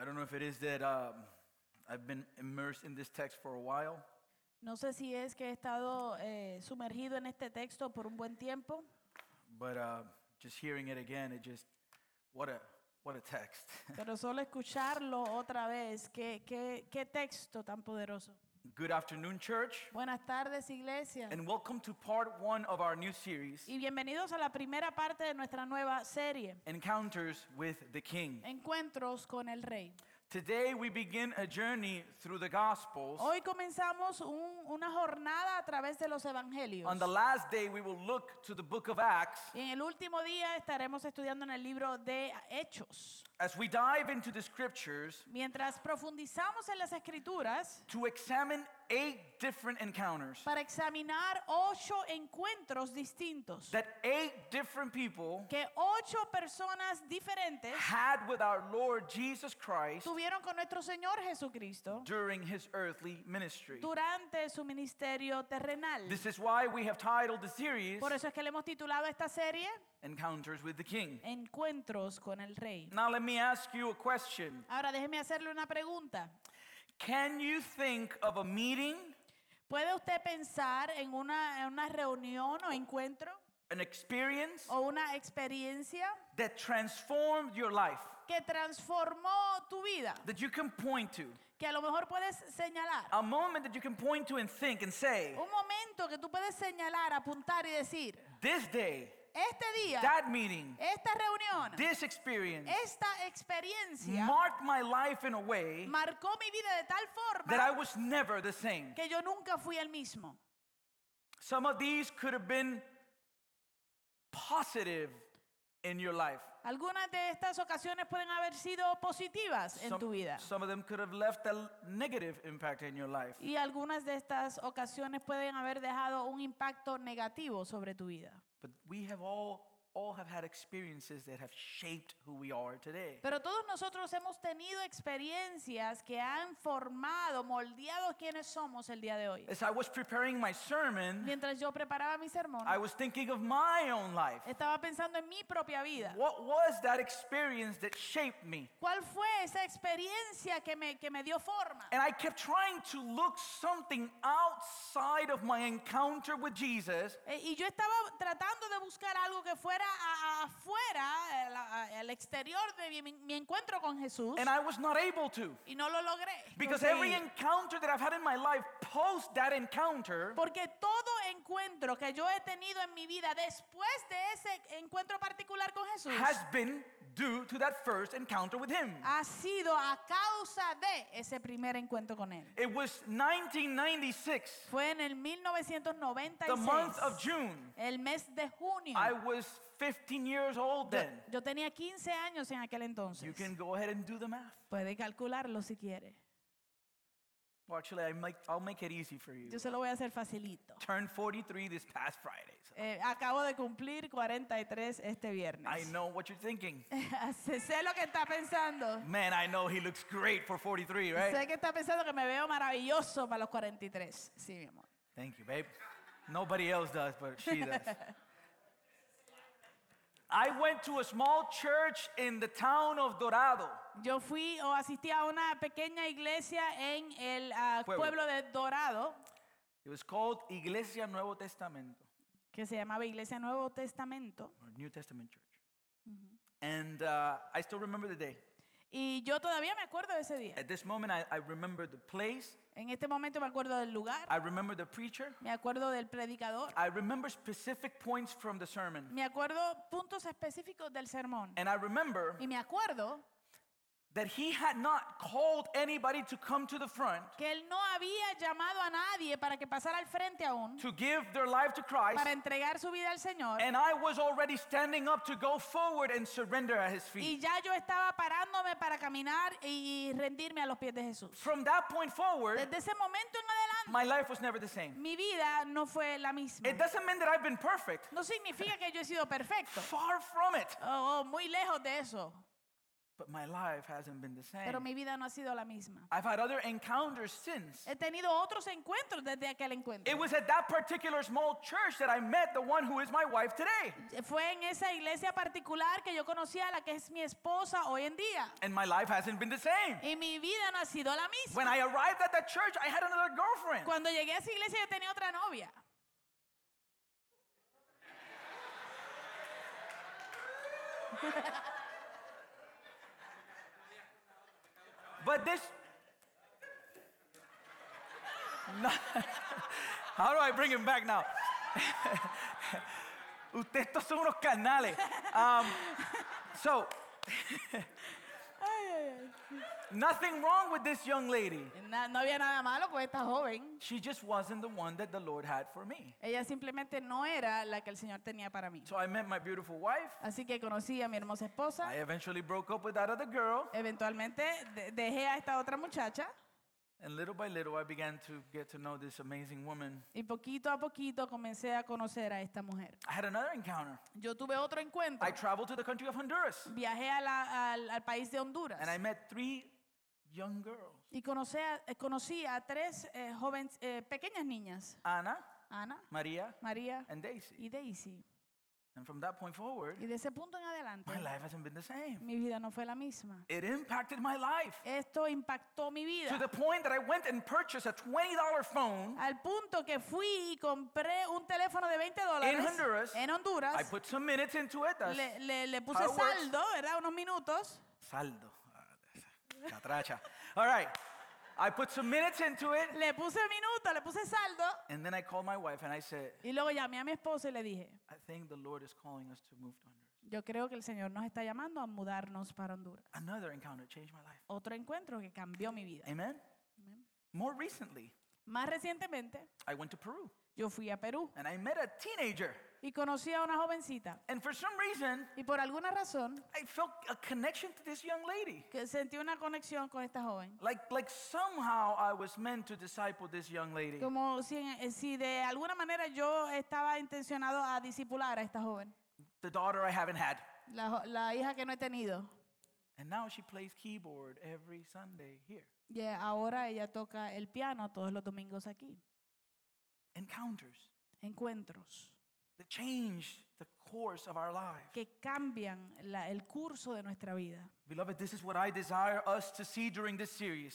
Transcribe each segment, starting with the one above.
I don't know if it is that um, I've been immersed in this text for a while, No sé si es que he estado eh, sumergido en este texto por un buen tiempo, but uh, just hearing it again, it just, what a, what a text. pero solo escucharlo otra vez, qué, qué, qué texto tan poderoso. Good afternoon, church, Buenas tardes, iglesia. and welcome to part one of our new series, Y bienvenidos a la primera parte de nuestra nueva serie, Encounters with the King. Encuentros con el Rey. Today we begin a journey through the Gospels. Hoy comenzamos un- una jornada a través de los evangelios. On the last day, we will look to the book of Acts Y en el último día estaremos estudiando en el libro de Hechos. as we dive into the scriptures Mientras profundizamos en las escrituras to examine eight different encounters para examinar ocho encuentros distintos that eight different people que ocho personas diferentes had with our Lord Jesus Christ tuvieron con nuestro Señor Jesucristo during his earthly ministry. durante su ministerio terrenal. This is why we have titled the series Por eso es que le hemos titulado esta serie Encounters with the King. Encuentros con el Rey. Now, let me ask you a question Ahora déjeme hacerle una pregunta. Can you think of a meeting, ¿Puede usted pensar en una, en una reunión o encuentro an experience o una experiencia that transformed your life, que transformó tu vida? that you can point to? Que a lo mejor puedes señalar. A moment that you can point to and think and say, Un momento que tú puedes señalar, apuntar y decir, this day, este día, that meeting, esta reunión, this experience esta experiencia marked my life in a way marcó mi vida de tal that I forma was never the same. que yo nunca fui el mismo. Some of these could have been positive in your life. Algunas de estas ocasiones pueden haber sido positivas en Some, tu vida. some of them could have left a negative impact in your life. Y algunas de estas ocasiones pueden haber dejado un impacto negativo sobre tu vida. But we have all all have had experiences that have shaped who we are today. Pero todos nosotros hemos tenido experiencias que han formado, moldeado quienes somos el día de hoy. As I was preparing my sermon, Mientras yo preparaba mi sermón, I was thinking of my own life. estaba pensando en mi propia vida. What was that experience that shaped me? ¿Cuál fue esa experiencia que me, que me dio forma? And I kept trying to look something outside of my encounter with Jesus Eh, Y yo estaba tratando de buscar algo que fuera afuera, al exterior de mi, mi encuentro con Jesús, and I was not able to. y no lo logré. Because every encounter that I've had in my life post that encounter Porque todo encuentro que yo he tenido en mi vida después de ese encuentro particular con Jesús has been due to that first encounter with Him. ha sido a causa de ese primer encuentro con Él. It was 1996, Fue en el the 1996, month of June. el mes de junio. I was 15 years old Yo, then. yo tenía 15 años en aquel entonces. You can go ahead and do the math. Puede calcularlo si quiere. Well, actually, I make, I'll make it easy for you. Yo se lo voy a hacer facilito. Turned 43 this past Friday. so Eh, acabo de cumplir 43 este viernes. I know what you're thinking. sé sé lo que está pensando. Man, I know he looks great for 43, right? Sé que está pensando que me veo maravilloso para los 43. Sí, mi amor. Thank you, babe. Nobody else does, but she does. I went to a small church in the town of Dorado. Yo fui o asistí a una pequeña iglesia en el ah, Pueblo. pueblo de Dorado It was called Iglesia Nuevo Testamento, que se llamaba Iglesia Nuevo Testamento. or New Testament Church. And uh, I still remember the day. Y yo todavía me acuerdo de ese día. At this moment, I, I remember the place, En este momento me acuerdo del lugar, I remember the preacher, me acuerdo del predicador, I remember specific points from the sermon. me acuerdo puntos específicos del sermón. And I remember Y me acuerdo that he had not called anybody to come to the front que él no había llamado a nadie para que pasara al frente aún, to give their life to Christ. para entregar su vida al Señor. And I was already standing up to go forward and surrender at his feet. Y ya yo estaba parándome para caminar y y rendirme a los pies de Jesús. From that point forward, Desde ese momento en adelante, my life was never the same. mi vida no fue la misma. It doesn't mean that I've been perfect. No significa que yo he sido perfecto. Far from it. Oh, oh, muy lejos de eso. But my life hasn't been the same. pero mi vida no ha sido la misma. I've had other encounters since. He tenido otros encuentros desde aquel encuentro. It was at that particular small church that I met the one who is my wife today. Fue en esa iglesia particular que yo conocí a la que es mi esposa hoy en día. And my life hasn't been the same. Y mi vida no ha sido la misma. When I arrived at that church, I had another girlfriend. Cuando llegué a esa iglesia yo tenía otra novia. But this. How do I bring him back now? Ustedes estos son unos canales. Um, so, nothing wrong with this young lady. Eh, na- no había nada malo con esta joven. She just wasn't the one that the Lord had for me. Ella simplemente no era la que el Señor tenía para mí. So I met my beautiful wife. Así que conocí a mi hermosa esposa. I eventually broke up with that other girl. Eventualmente de- dejé a esta otra muchacha And little by little, I began to get to know this amazing woman. y poquito a poquito comencé a conocer a esta mujer. I had another encounter. Yo tuve otro encuentro. I traveled to the country of Honduras. Viajé a la- al, al país de Honduras And I met three young girls y conocí a, eh, conocí a tres eh, jóvenes, eh, pequeñas niñas, Ana, Ana, Maria, María and Daisy. y Daisy. And from that point forward, Y de ese punto en adelante, my life hasn't been the same. mi vida no fue la misma. It impacted my life Esto impactó mi vida. to the point that I went and purchased a $20 phone. Al punto que fui y compré un teléfono de 20 dólares Honduras. en Honduras. I put some minutes into it. That's Le, le- le puse works. saldo, ¿verdad? Unos minutos. saldo. Ah, Catracha. All right. I put some minutes into it. Le puse minutos, le puse saldo. And then I called my wife and I said, Y luego llamé a mi esposa y le dije, I think the Lord is calling us to move to Honduras. yo creo que el Señor nos está llamando a mudarnos para Honduras. Another encounter changed my life. Otro encuentro que cambió mi vida. Amen? More recently, Más recientemente, I went to Peru yo fui a Perú and I met a teenager. Y conocí a una jovencita. And for some reason, Y por alguna razón, I felt a connection to this young lady. que sentí una conexión con esta joven. Like, like somehow I was meant to disciple this young lady. Como si, eh, si de alguna manera yo estaba intencionado a discipular a esta joven. The daughter I haven't had. La, jo- la hija que no he tenido. And now she plays keyboard every Sunday here. Y ahora ella toca el piano todos los domingos aquí. Encounters Encuentros que cambian la, el curso de nuestra vida.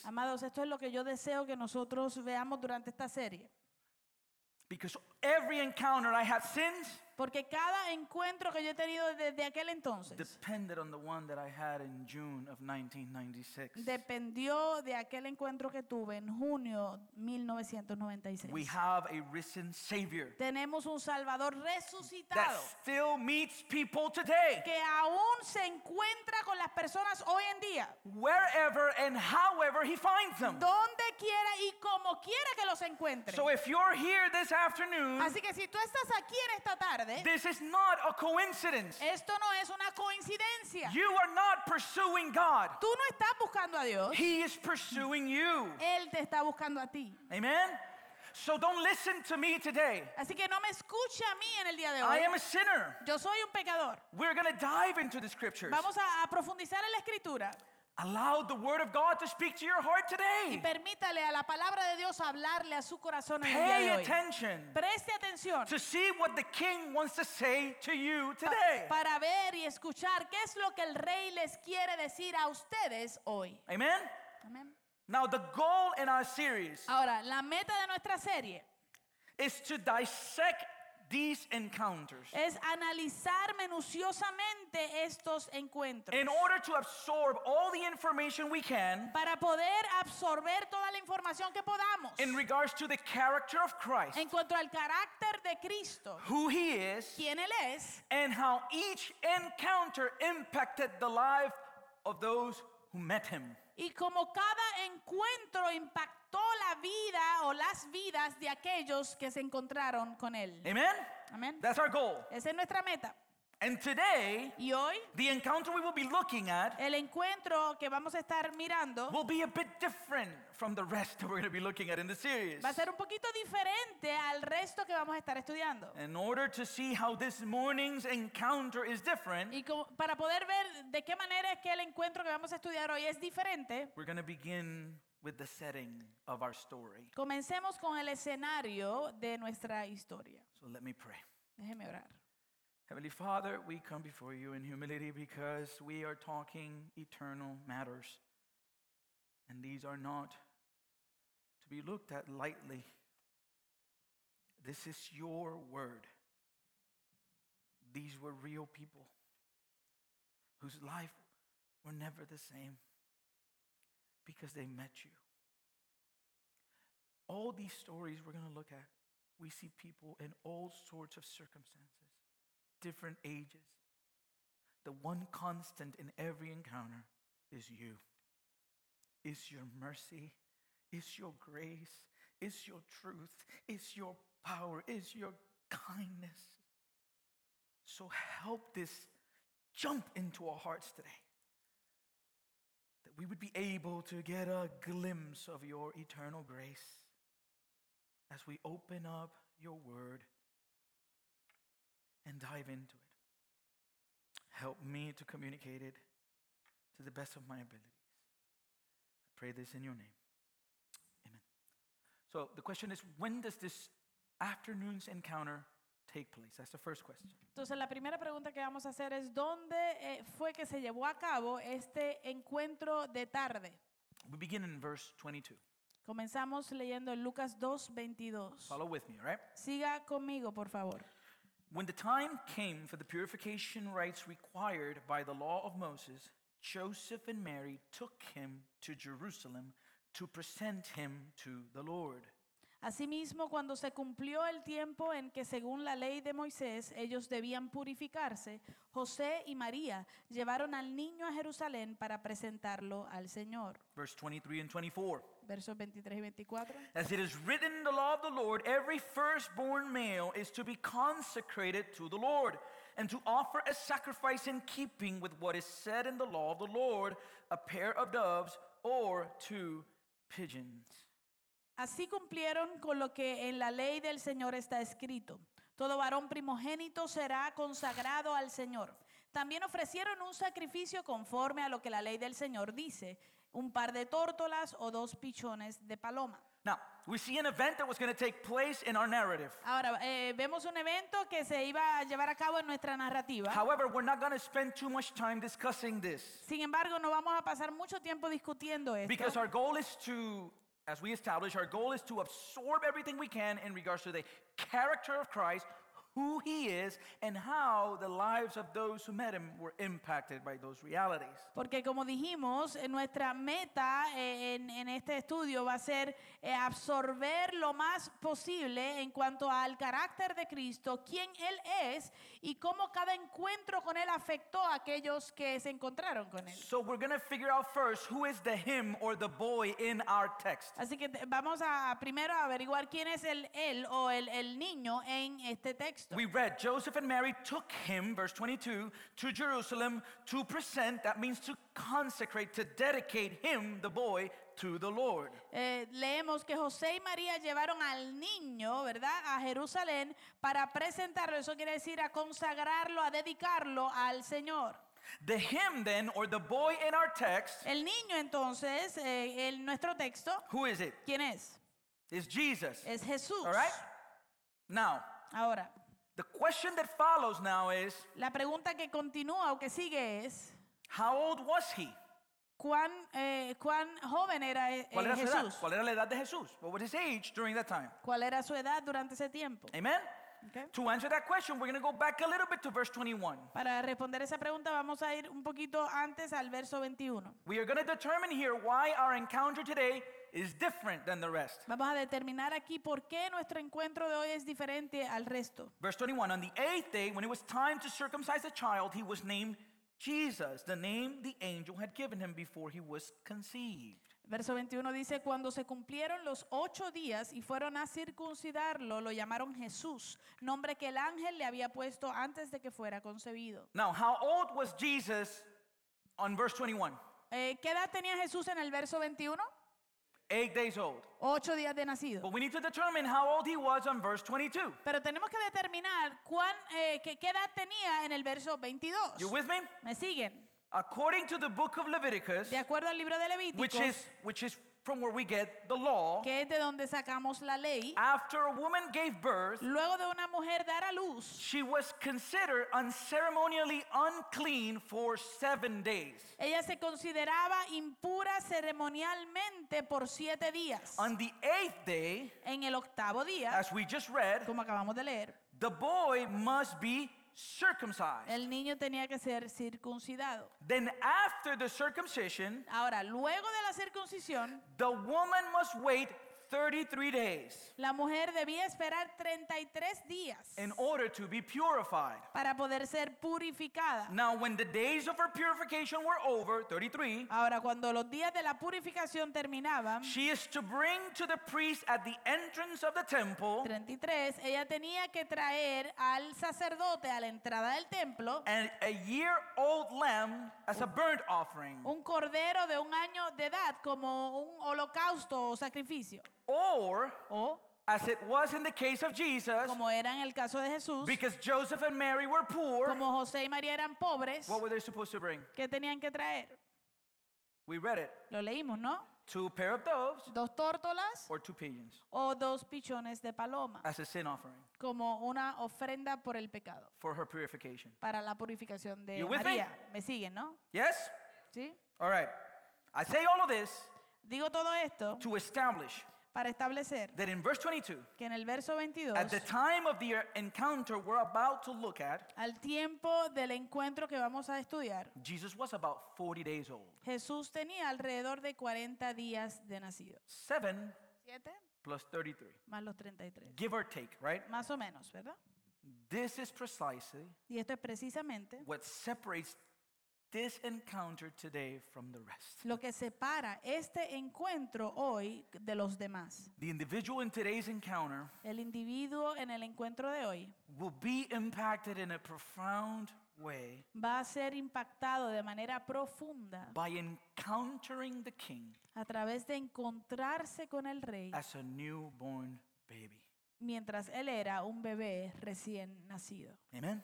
Amados, esto es lo que yo deseo que nosotros veamos durante esta serie. Because every encounter I have since Porque cada encuentro que yo he tenido desde aquel entonces depended on the one that I had in June of 1996. dependió de aquel encuentro que tuve en junio 1996. We have a risen Savior Tenemos un Salvador that resucitado still meets people today, que aún se encuentra con las personas hoy en día, wherever and however He finds them. donde quiera y como quiera que los encuentre. So if you're here this afternoon, Así que si tú estás aquí en esta tarde, this is not a coincidence. esto no es una coincidencia. You are not pursuing God, Tú no estás buscando a Dios, He is pursuing you. Él te está buscando a ti. Amen? So don't listen to me today. Así que no me escuche a mí en el día de I hoy. am a sinner. Yo soy un pecador. We're going to dive into the scriptures. Vamos a, a profundizar en la escritura Allow the word of God to speak to your heart today. y permítale a la palabra de Dios hablarle a su corazón en el día Pay de hoy. attention Preste atención to see what the king wants to say to you today. para ver y escuchar qué es lo que el rey les quiere decir a ustedes hoy. Amen? Amén. Now, the goal in our series Ahora, la meta de nuestra serie is to dissect these encounters es analizar minuciosamente estos encuentros in order to absorb all the information we can para poder absorber toda la información que podamos in regards to the character of Christ, en cuanto al carácter de Cristo, who he is, quién Él es and how each encounter impacted the life of those who met him. y como cada encuentro impactó la vida o las vidas de aquellos que se encontraron con Él. Amen? Amén. That's our goal. Esa es nuestra meta. And today, Y hoy the encounter we will be looking at el encuentro que vamos a estar mirando will be a bit different from the rest that we're going to be looking at in the series. va a ser un poquito diferente al resto que vamos a estar estudiando. In order to see how this morning's encounter is different, Y como- para poder ver de qué manera es que el encuentro que vamos a estudiar hoy es diferente, we're going to begin with the setting of our story. comencemos con el escenario de nuestra historia. So let me pray. Déjeme orar. Heavenly Father, we come before you in humility because we are talking eternal matters. And these are not to be looked at lightly. This is your word. These were real people whose life were never the same because they met you. All these stories we're going to look at, we see people in all sorts of circumstances different ages. The one constant in every encounter is you. Is your mercy, is your grace, is your truth, is your power, is your kindness. So help this jump into our hearts today. That we would be able to get a glimpse of your eternal grace as we open up your word and dive into it. Help me to communicate it to the best of my abilities. I pray this in your name. Amen. So the question is when does this afternoon's encounter take place? That's the first question. Entonces la primera pregunta que vamos a hacer es ¿dónde eh, fue que se llevó a cabo este encuentro de tarde? We begin in verse 22. Comenzamos leyendo en Lucas 2, 22. Follow with me, all right? Siga conmigo, por favor. When the time came for the purification rites required by the law of Moses, Joseph and Mary took him to Jerusalem to present him to the Lord. Asimismo, cuando se cumplió el tiempo en que según la ley de Moisés ellos debían purificarse, José y María llevaron al niño a Jerusalén para presentarlo al Señor. Verse 23 and 24. Versos 23 y 24. As it is written in the law of the Lord, every firstborn male is to be consecrated to the Lord, and to offer a sacrifice in keeping with what is said in the law of the Lord a pair of doves or two pigeons. Así cumplieron con lo que en la ley del Señor está escrito. Todo varón primogénito será consagrado al Señor. También ofrecieron un sacrificio conforme a lo que la ley del Señor dice, un par de tórtolas o dos pichones de paloma. Now, we see an event that was going to take place in our narrative. Ahora, eh, vemos un evento que se iba a llevar a cabo en nuestra narrativa. However, we're not going to spend too much time discussing this Sin embargo, no vamos a pasar mucho tiempo discutiendo esto. because our goal is to, as we establish, our goal is to absorb everything we can in regards to the character of Christ, who he is, and how the lives of those who met him were impacted by those realities. Porque como dijimos, eh, nuestra meta eh, en, en este estudio va a ser eh, absorber lo más posible en cuanto al carácter de Cristo, quién Él es y cómo cada encuentro con Él afectó a aquellos que se encontraron con Él. So we're going to figure out first who is the him or the boy in our text. Así que vamos a primero averiguar quién es el Él o el, el niño en este texto. We read Joseph and Mary took him, verse 22, to Jerusalem to present, that means to consecrate, to dedicate him, the boy, to the Lord. Eh, leemos que José y María llevaron al niño, ¿verdad?, a Jerusalén para presentarlo. Eso quiere decir a consagrarlo, a dedicarlo al Señor. The him, then, or the boy in our text, El niño, entonces, eh, en nuestro texto, who is it? ¿quién es? Is Jesus. Es Jesús. All right? Now, Ahora, the question that follows now is la pregunta que continúa o que sigue es, how old was he? ¿cuán, eh, cuán joven era eh, ¿Cuál era su edad? Jesús? ¿Cuál era la edad de Jesús? What was his age during that time? ¿Cuál era su edad durante ese tiempo? Amen? Okay. To answer that question, we're going to go back a little bit to verse 21. Para responder esa pregunta vamos a ir un poquito antes al verso 21. We are going to determine here why our encounter today is different than the rest. Vamos a determinar aquí por qué nuestro encuentro de hoy es diferente al resto. Verse 21 On the eighth day, when it was time to circumcise the child, he was named Jesus, the name the angel had given him before he was conceived. Verso 21 dice, cuando se cumplieron los ocho días y fueron a circuncidarlo, lo llamaron Jesús, nombre que el ángel le había puesto antes de que fuera concebido. Now, how old was Jesus on verse 21? Eh, ¿Qué edad tenía Jesús en el verso 21? Eight days old. Ocho días de nacido. But we need to determine how old he was on verse 22. Pero tenemos que determinar cuán, eh, qué, qué edad tenía en el verso 22. You with me? ¿Me siguen? According to the book of Leviticus, De acuerdo al libro de which is which is from where we get the law, que es de donde sacamos la ley, after a woman gave birth, luego de una mujer dar a luz, she was considered unceremonially unclean for seven days. ella se consideraba impura ceremonialmente por siete días. On the eighth day, En el octavo día, as we just read, como acabamos de leer, the boy must be circumcised. el niño tenía que ser circuncidado. Then, after the circumcision, Ahora, luego de la circuncisión, the woman must wait 33 days la mujer debía esperar 33 días in order to be purified. para poder ser purificada. Now, when the days of her purification were over, 33, Ahora, cuando los días de la purificación terminaban, she is to bring to the priest at the entrance of the temple 33, ella tenía que traer al sacerdote a la entrada del templo and a year old lamb as a burnt offering. un cordero de un año de edad como un holocausto o sacrificio. Or, O, as it was in the case of Jesus, como era en el caso de Jesús, because Joseph and Mary were poor, como José y María eran pobres, what were they supposed to bring? ¿qué tenían que traer? We read it. Lo leímos, ¿no? Two pair of doves Dos tórtolas or two pigeons o dos pichones de paloma, as a sin offering como una ofrenda por el pecado, for her purification. para la purificación de You with me? María. ¿Me siguen, no? Yes? ¿Sí? All right. I say all of this Digo todo esto to establish para establecer that in verse 22, que en el verso 22, at the time of the encounter we're about to look at, al tiempo del encuentro que vamos a estudiar, Jesus was about 40 days old. Jesús tenía alrededor de 40 días de nacido. Seven ¿Siete? plus 33. Más los 33. Give or take, right? Más o menos, ¿verdad? This is precisely Y esto es precisamente what separates this encounter today from the rest. lo que separa este encuentro hoy de los demás. The individual in today's encounter El individuo en el encuentro de hoy will be impacted in a profound way va a ser impactado de manera profunda by encountering the king a través de encontrarse con el rey as a newborn baby. mientras él era un bebé recién nacido. Amen.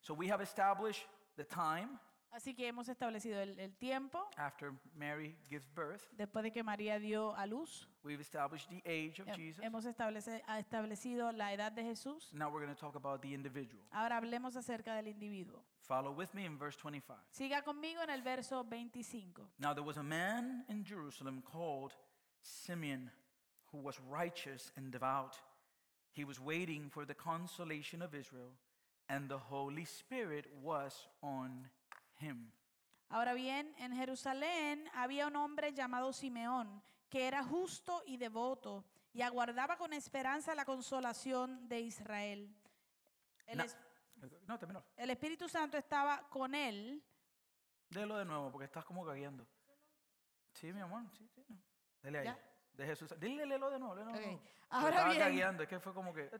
So we have established the time Así que hemos establecido el, el tiempo after Mary gives birth. después de que María dio a luz. We've established the age of Jesus. Hemos establece- ha establecido la edad de Jesús. Now we're going to talk about the individual. Ahora hablemos acerca del individuo. Follow with me in verse 25. Siga conmigo en el verso 25. Now there was a man in Jerusalem called Simeon who was righteous and devout. He was waiting for the consolation of Israel, and the Holy Spirit was on him. Ahora bien, en Jerusalén había un hombre llamado Simeón, que era justo y devoto, y aguardaba con esperanza la consolación de Israel. El, Na- es- No, terminó. el Espíritu Santo estaba con él. Léelo de nuevo porque estás como cagueando. Sí, mi amor, sí, sí. no. Dele ahí. ¿Ya? De Jesús. Dile, léelo de nuevo, léelo. Ahora bien. cagueando, es que fue como que.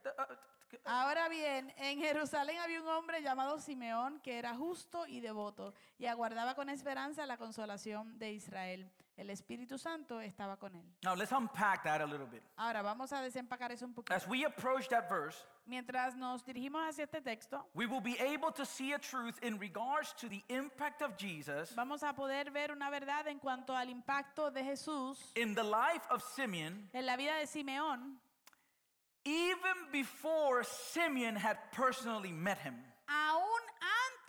Ahora bien, en Jerusalén había un hombre llamado Simeón, que era justo y devoto, y aguardaba con esperanza la consolación de Israel. El Espíritu Santo estaba con él. Now let's unpack that a little bit. Ahora vamos a desempacar eso un poquito. As we approach that verse, Mientras nos dirigimos hacia este texto, we will be able to see a truth in regards to the impact of Jesus vamos a poder ver una verdad en cuanto al impacto de Jesús in the life of Simeon, en la vida de Simeón, even before Simeon had personally met him.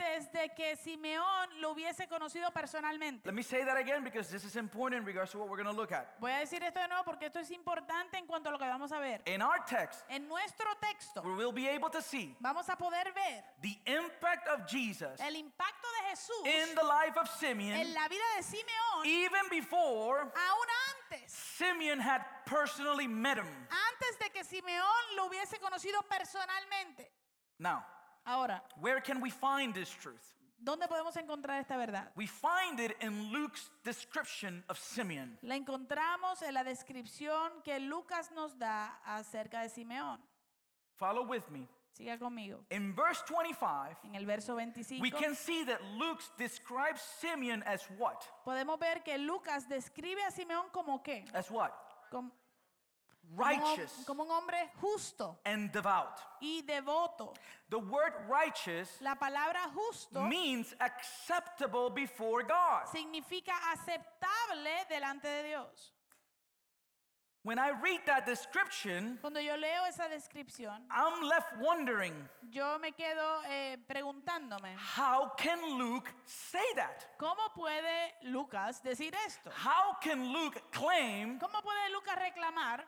Antes de que Simeón lo hubiese conocido personalmente. Let me say that again because this is important in regards to what we're going to look at. Voy a decir esto de nuevo porque esto es importante en cuanto a lo que vamos a ver. In our text, En nuestro texto we will be able to see vamos a poder ver the impact of Jesus el impacto de Jesús in the life of Simeon en la vida de Simeón even before aún antes, Simeon had personally met him. antes de que Simeón lo hubiese conocido personalmente. Now, Ahora, where can we find this truth? ¿Dónde podemos encontrar esta verdad? We find it in Luke's description of Simeon. La encontramos en la descripción que Lucas nos da acerca de Simeón. Follow with me. Siga conmigo. In verse 25, En el verso 25 we can see that Luke describes Simeon as what? podemos ver que Lucas describe a Simeón como qué? As what? Como, Righteous como un hombre justo and devout. y devoto. The word righteous La palabra justo means acceptable before God. significa aceptable delante de Dios. When I read that description, Cuando yo leo esa descripción, I'm left wondering yo me quedo eh, preguntándome, how can Luke say that? ¿cómo puede Lucas decir esto? How can Luke claim ¿Cómo puede Lucas reclamar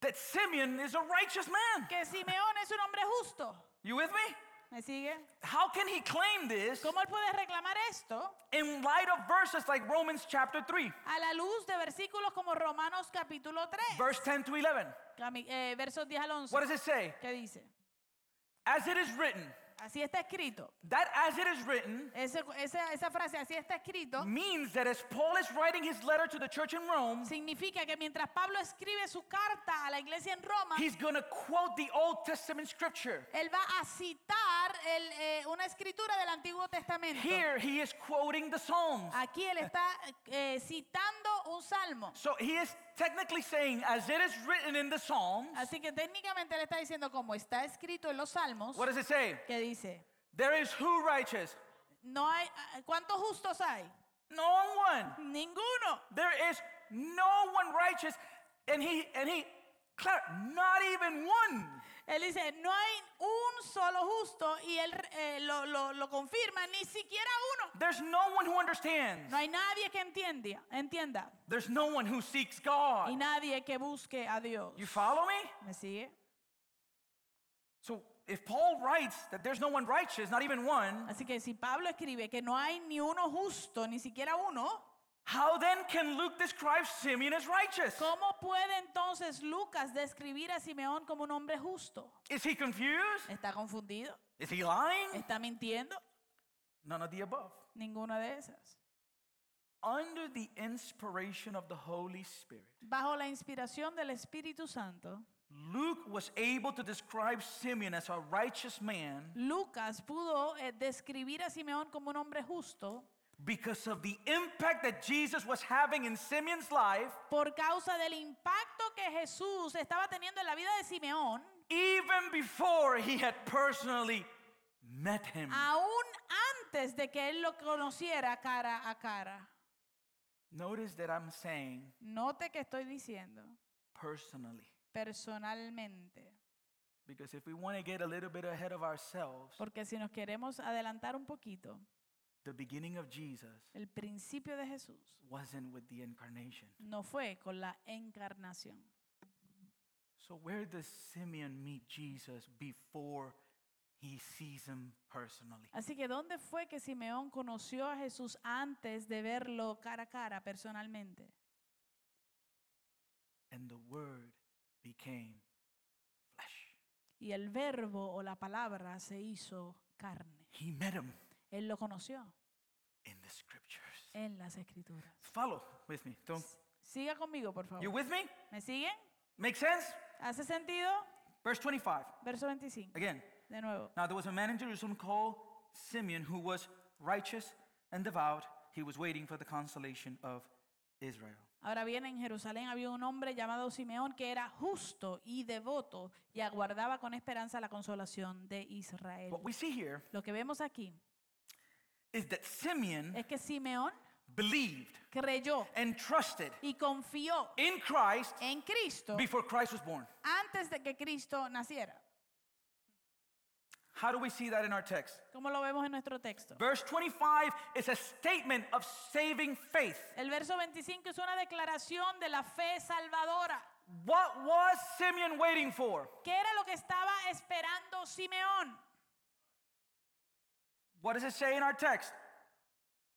that Simeon is a righteous man? que Simeón es un hombre justo? You with me? ¿Me sigue? How can he claim this ¿Cómo él puede reclamar esto in light of verses like Romans chapter 3, a la luz de versículos como Romanos capítulo 3, verse 10 to 11? eh, versos 10 al 11? What does it say? ¿Qué dice? As it is written, Así está escrito. that as it is written Ese- esa, esa frase, así está escrito, means that as Paul is writing his letter to the church in Rome, significa que mientras Pablo escribe su carta a la iglesia en Roma, he's going to quote the Old Testament scripture. él va a citar el, eh, una escritura del Antiguo Testamento. Here he is quoting the Psalms. Aquí él está eh, citando un salmo. So he is technically saying, as it is written in the Psalms, Así que técnicamente él está diciendo como está escrito en los salmos, what does it say? que dice, There is who righteous? no hay, ah, ¿cuántos justos hay? No one. Ninguno. There is no one righteous. And he and he clar- not even one. Él dice, no hay un solo justo y él eh, lo, lo- lo confirma, ni siquiera uno. There's no one who understands. No hay nadie que entienda, entienda There's no one who seeks y God. nadie que busque a Dios. You follow me? ¿Me sigue? So if Paul writes that there's no one righteous, not even one, Así que si Pablo escribe que no hay ni uno justo, ni siquiera uno, how then can Luke describe Simeon as righteous? ¿cómo puede entonces Lucas describir a Simeón como un hombre justo? Is he confused? ¿Está confundido? Is he lying? ¿Está mintiendo? None of the above. Ninguna de esas. Under the inspiration of the Holy Spirit, Bajo la inspiración del Espíritu Santo, Luke was able to describe Simeon as a righteous man Lucas pudo eh, describir a Simeón como un hombre justo because of the impact that Jesus was having in Simeon's life, por causa del impacto que Jesús estaba teniendo en la vida de Simeón, even before he had personally met him. aún antes de que él lo conociera cara a cara. Notice that I'm saying Note que estoy diciendo personally. personalmente, Because if we want to get a little bit ahead of ourselves, porque si nos queremos adelantar un poquito, the beginning of Jesus el principio de Jesús wasn't with the incarnation. no fue con la encarnación. So, where does Simeon meet Jesus before he sees him personally? Así que ¿dónde fue que Simeón conoció a Jesús antes de verlo cara a cara personalmente? And the Word became flesh. Y el verbo o la palabra se hizo carne. He met him Él lo conoció in the scriptures. en las escrituras. Follow with me. Don't, Siga conmigo, por you favor. with me? ¿Me siguen? Make sense? ¿Hace sentido? Verse 25. Verso 25. Again. De nuevo. Now there was a man in Jerusalem called Simeon who was righteous and devout. He was waiting for the consolation of Israel. Ahora bien, en Jerusalén había un hombre llamado Simeón que era justo y devoto y aguardaba con esperanza la consolación de Israel. What we see here Lo que vemos aquí is that Simeon es que Simeón believed creyó and trusted y confió in Christ en Cristo before Christ was born. antes de que Cristo naciera. How do we see that in our text? Como lo vemos en nuestro texto. Verse 25 is a statement of saving faith. El verso 25 es una declaración de la fe salvadora. What was Simeon waiting for? ¿Qué era lo que estaba esperando Simeón? What does it say in our text?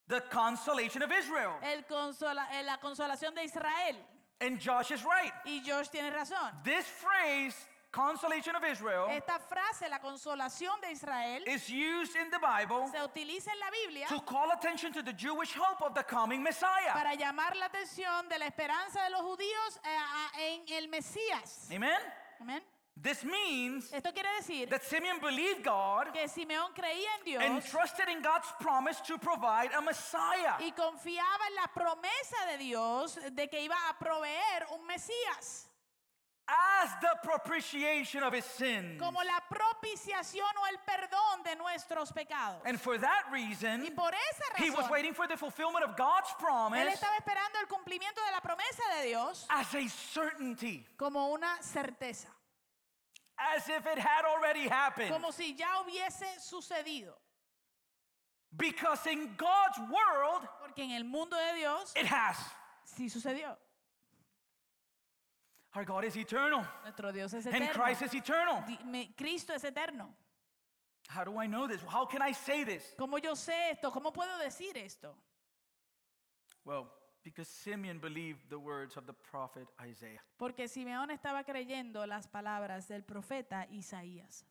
The consolation of Israel. El consola- eh, la consolación de Israel. And Josh is right. Y Josh tiene razón. This phrase consolation of Israel, Esta frase, la consolación de Israel, is used in the Bible se utiliza en la Biblia to call attention to the Jewish hope of the coming Messiah. para llamar la atención de la esperanza de los judíos eh, en el Mesías. Amen? Amén. This means Esto quiere decir that Simeon believed God que Simeón creía en and Dios trusted in God's promise to provide a Messiah. y confiaba en la promesa de Dios de que iba a proveer un Mesías as the propitiation of his sins. como la propiciación o el perdón de nuestros pecados. And for that Y reason, por esa he was razón, waiting for the fulfillment of God's él promise estaba esperando el cumplimiento de la promesa de Dios as a certainty, como una certeza, as if it had already happened. como si ya hubiese sucedido. Because in God's world, Porque en el mundo de Dios it has. sí sucedió. Our God is eternal, Nuestro Dios es and eterno. Christ is eternal. Cristo es eterno. How do I know this? How can I say this? ¿Cómo yo sé esto? ¿Cómo puedo decir esto? Well, because Simeon believed the words of the prophet Isaiah. Porque Simeón estaba creyendo las palabras del profeta Isaías.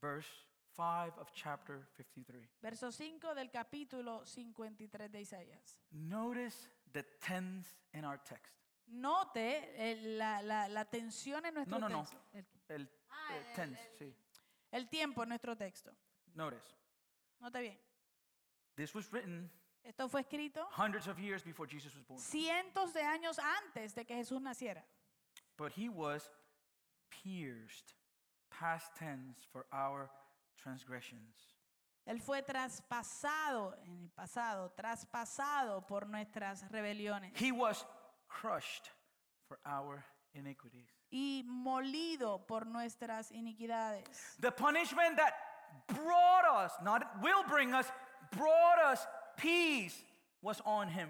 Verse 5 of chapter 53. Verso 5 del capítulo 53 de Isaías. Notice the tense in our text. Note el- la, la- la tensión en nuestro No, no, no. texto. El, El, Ah, eh, el- tense, sí. el tiempo en nuestro texto. Notice. Note bien. This was written Esto fue escrito hundreds of years before Jesus was born. cientos de años antes de que Jesús naciera. But he was pierced, past tense, for our transgressions. Él fue traspasado en el pasado, traspasado por nuestras rebeliones He was crushed for our iniquities. y molido por nuestras iniquidades. The punishment that brought us, not will bring us, brought us peace was on him.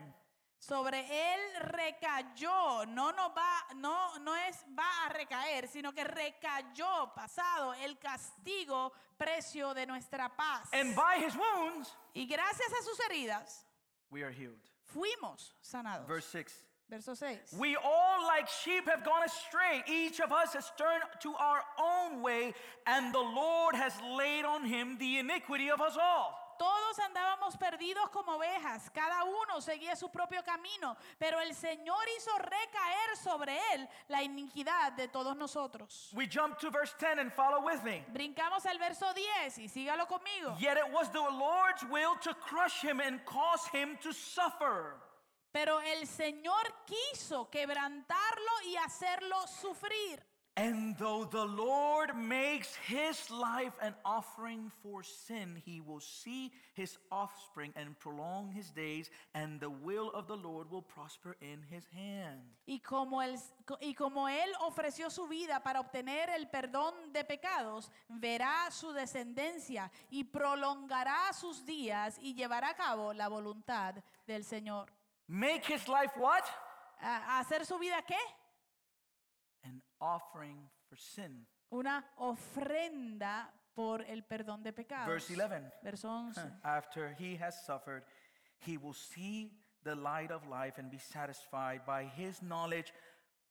Sobre él recayó, no nos va, no, no es va a recaer, sino que recayó pasado el castigo precio de nuestra paz. And by his wounds, Y gracias a sus heridas we are healed. fuimos sanados. Verse 6. Verso 6. We all, like sheep, have gone astray. Each of us has turned to our own way, and the Lord has laid on him the iniquity of us all. Todos andábamos perdidos como ovejas, cada uno seguía su propio camino, pero el Señor hizo recaer sobre él la iniquidad de todos nosotros. We jump to verse 10 and follow with me. Brincamos al verso 10 y sígalo conmigo. Yet it was the Lord's will to crush him and cause him to suffer. Pero el Señor quiso quebrantarlo y hacerlo sufrir. And though the Lord makes his life an offering for sin, he will see his offspring and prolong his days, and the will of the Lord will prosper in his hand. Y como, él, y como él ofreció su vida para obtener el perdón de pecados, verá su descendencia y prolongará sus días y llevará a cabo la voluntad del Señor. Make his life what? ¿A a hacer su vida qué? Offering for sin. Una ofrenda por el perdón de pecados. Verse 11. Verso 11. After he has suffered, he will see the light of life and be satisfied by his knowledge.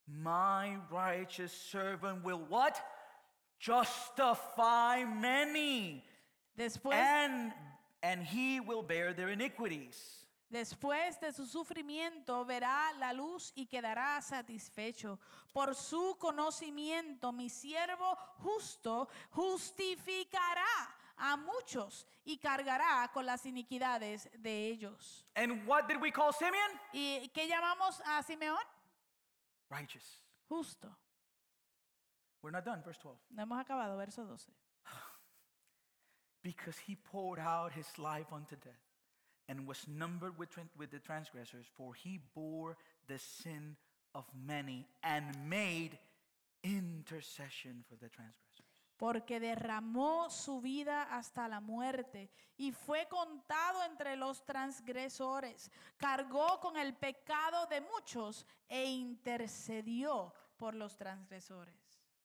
My righteous servant will what? Justify many. Después, and and he will bear their iniquities. Después de su sufrimiento verá la luz y quedará satisfecho. Por su conocimiento mi siervo justo justificará a muchos y cargará con las iniquidades de ellos. And what did we call Simeon? ¿Y qué llamamos a Simeón? Righteous. Justo. We're not done. Verse 12. No hemos acabado, verso 12. Because he poured out his life unto death and was numbered with, with the transgressors, for he bore the sin of many and made intercession for the transgressors. porque derramó su vida hasta la muerte y fue contado entre los transgresores, cargó con el pecado de muchos e intercedió por los transgresores.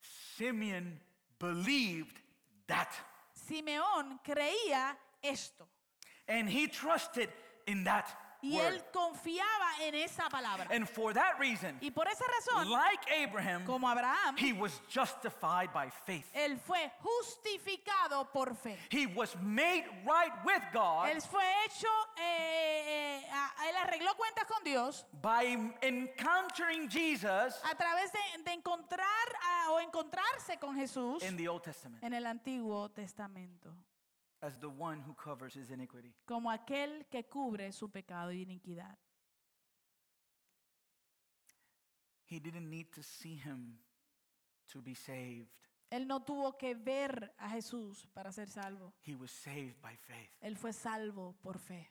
Simeon believed that, Simeón creía esto and he trusted in that. Y él confiaba en esa palabra. And for that reason, Y por esa razón, like Abraham, como Abraham, he was justified by faith. él fue justificado por fe. He was made right with God Él fue hecho, eh, eh, él arregló cuentas con Dios by encountering Jesus a través de, de encontrar a- o encontrarse con Jesús in the Old Testament en el Antiguo Testamento, as the one who covers his iniquity. como aquel que cubre su pecado y iniquidad. He didn't need to see him to be saved. Él no tuvo que ver a Jesús para ser salvo. He was saved by faith. Él fue salvo por fe.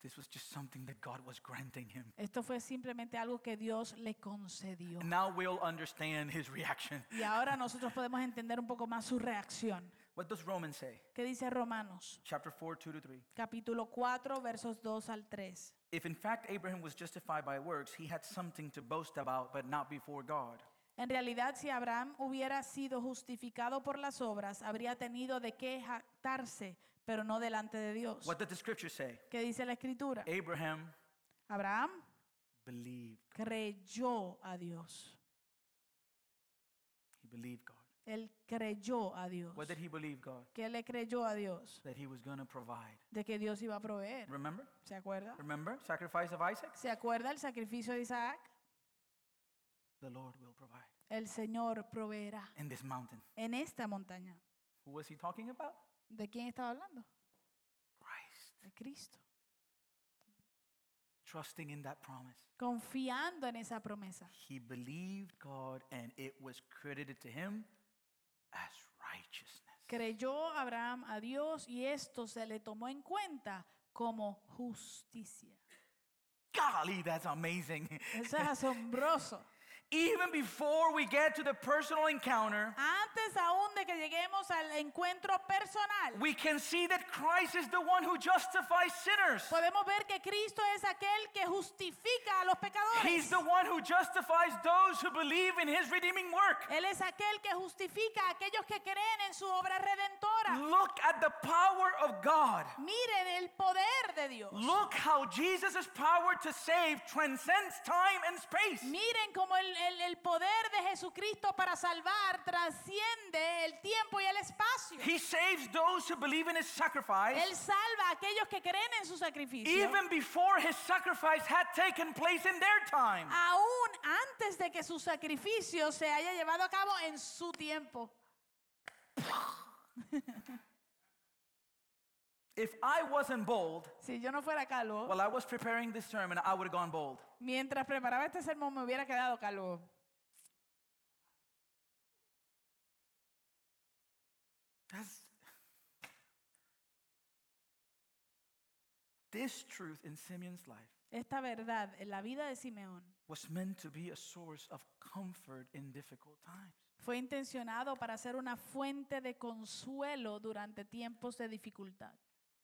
This was just something that God was granting him. Esto fue simplemente algo que Dios le concedió. Now we'll understand his reaction. Y ahora nosotros podemos entender un poco más su reacción. What does Romans say? ¿Qué dice Romanos? Chapter 4, 2 to 3. Capítulo 4, versos 2 al 3. If in fact Abraham was justified by works, he had something to boast about, but not before God. En realidad, si Abraham hubiera sido justificado por las obras, habría tenido de qué jactarse, pero no delante de Dios. What did the scripture say? ¿Qué dice la escritura? Abraham Abraham believed. creyó a Dios. He believed God. Él creyó a Dios. What did he believe God? ¿Qué le creyó a Dios? That he was going to provide. De que Dios iba a proveer. Remember? ¿Se acuerda? Remember? Sacrifice of Isaac? ¿Se acuerda el sacrificio de Isaac? The Lord will provide El Señor proveerá in this mountain. en esta montaña. Who was he talking about? ¿De quién estaba hablando? Christ. De Cristo. Trusting in that promise. Confiando en esa promesa. He believed God and it was credited to him. Creyó Abraham a Dios y esto se le tomó en cuenta como justicia. Golly, that's amazing. Eso es asombroso. Even before we get to the personal encounter, Antes aún de que lleguemos al encuentro personal, we can see that Christ is the one who justifies sinners. podemos ver que Cristo es aquel que justifica a los pecadores. He's the one who justifies those who believe in his redeeming work. Él es aquel que justifica a aquellos que creen en su obra redentora. Look at the power of God. Miren el poder de Dios. Look how Jesus' power to save transcends time and space. Miren cómo el, el- el poder de Jesucristo para salvar trasciende el tiempo y el espacio. He saves those who believe in his sacrifice Él salva a aquellos que creen en su sacrificio. even before his sacrifice had taken place in their time. Aún antes de que su sacrificio se haya llevado a cabo en su tiempo. If I wasn't bold, Si yo no fuera calvo, while I was preparing this sermon, I would have gone bold. mientras preparaba este sermón me hubiera quedado calvo. That's this truth in Simeon's life Esta verdad en la vida de Simeón was meant to be a source of comfort in difficult times. fue intencionado para ser una fuente de consuelo durante tiempos de dificultad.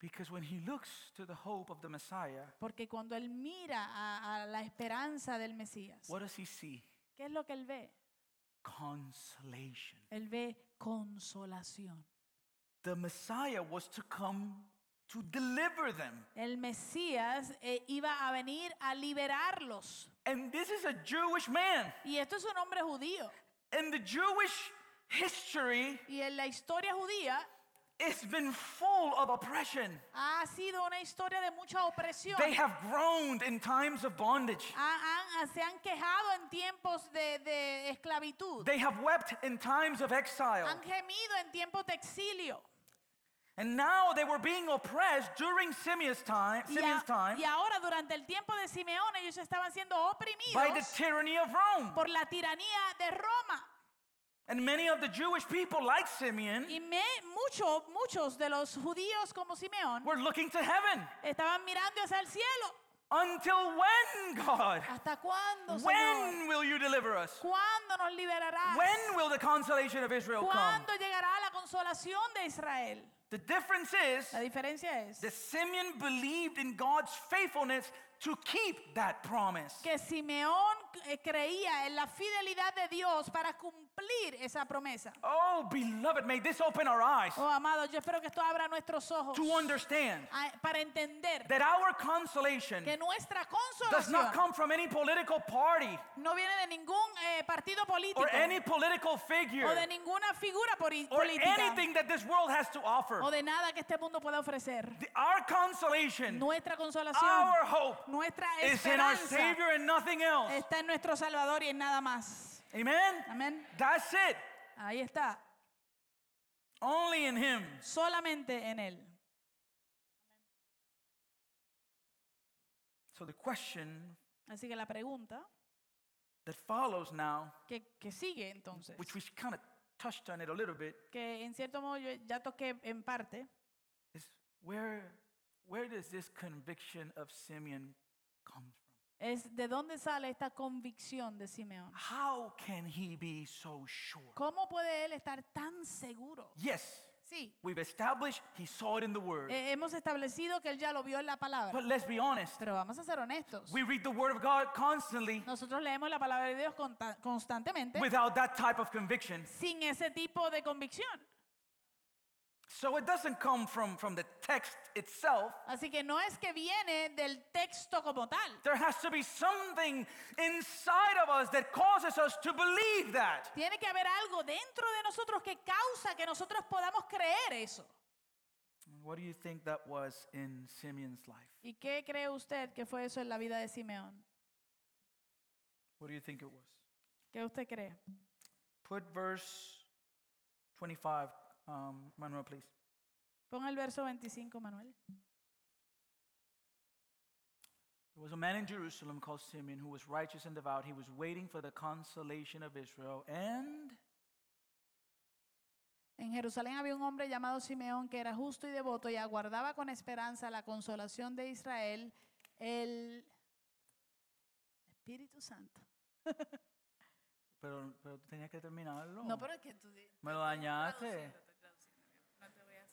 Because when he looks to the hope of the Messiah, Porque cuando él mira a, a la esperanza del Mesías, what does he see? ¿qué es lo que él ve? Consolation. Él ve consolación. The Messiah was to come to deliver them. El Mesías eh, iba a venir a liberarlos. And this is a Jewish man. Y esto es un hombre judío. And the Jewish history Y en la historia judía has been full of oppression. ha sido una historia de mucha opresión. They have groaned in times of bondage. Ha- han- se han quejado en tiempos de, de esclavitud. They have wept in times of exile. Han gemido en tiempos de exilio. And now they were being oppressed during Simeon's time, Simeon's time y ahora durante el tiempo de Simeón ellos estaban siendo by the tyranny of Rome. por la tiranía de Roma. And many of the Jewish people, like Simeon, Y me, mucho- muchos de los judíos como Simeón were looking to heaven. estaban mirando hacia el cielo. Until when, God? ¿Hasta cuándo, Señor? When will you deliver us? ¿Cuándo nos liberarás? When will the consolation of Israel come? ¿Cuándo llegará la consolación de Israel? The difference is La diferencia es that Simeon believed in God's faithfulness to keep that promise. que Simeón eh, creía en la fidelidad de Dios para cumplir esa promesa. Oh, beloved, may this open our eyes Oh, amado, yo espero que esto abra nuestros ojos to understand a- para entender that our consolation que nuestra does not come from any political party no viene de ningún eh, partido político or any political o de figure ninguna figura poli- or política anything that this world has to offer. o de nada que este mundo pueda ofrecer. The- Our consolation, Nuestra consolación, our hope nuestra is in our esperanza Savior and nothing else. está en nuestro Salvador y en nada más. Amen? Amén. That's it. Ahí está, Only in Him. solamente en Él. So the question Así que la pregunta that follows now, que, que sigue entonces, which we kind of touched on it a little bit, que en cierto modo yo ya toqué en parte, is where where does this conviction of Simeon? Es de dónde sale esta convicción de Simeón. How can he be so sure? ¿Cómo puede él estar tan seguro? Yes, Sí, we've established he saw it in the word. eh, hemos establecido que él ya lo vio en la palabra, But let's be honest. pero vamos a ser honestos. We read the word of God constantly Nosotros leemos la palabra de Dios constantemente without that type of conviction. sin ese tipo de convicción. So it doesn't come from, from the text itself. Así que no es que viene del texto como tal. There has to be something inside of us that causes us to believe that. Tiene que haber algo dentro de nosotros que causa que nosotros podamos creer eso. What do you think that was in Simeon's life? ¿Y qué cree usted que fue eso en la vida de Simeón? What do you think it was? ¿Qué usted cree? Put verse 25, um, Manuel, please. Ponga el verso 25, Manuel. There was a man in Jerusalem called Simeon who was righteous and devout. He was waiting for the consolation of Israel. And En Jerusalén había un hombre llamado Simeón que era justo y devoto y aguardaba con esperanza la consolación de Israel, el Espíritu Santo. pero, pero tú tenías que terminarlo. No, pero es que tú Me lo dañaste.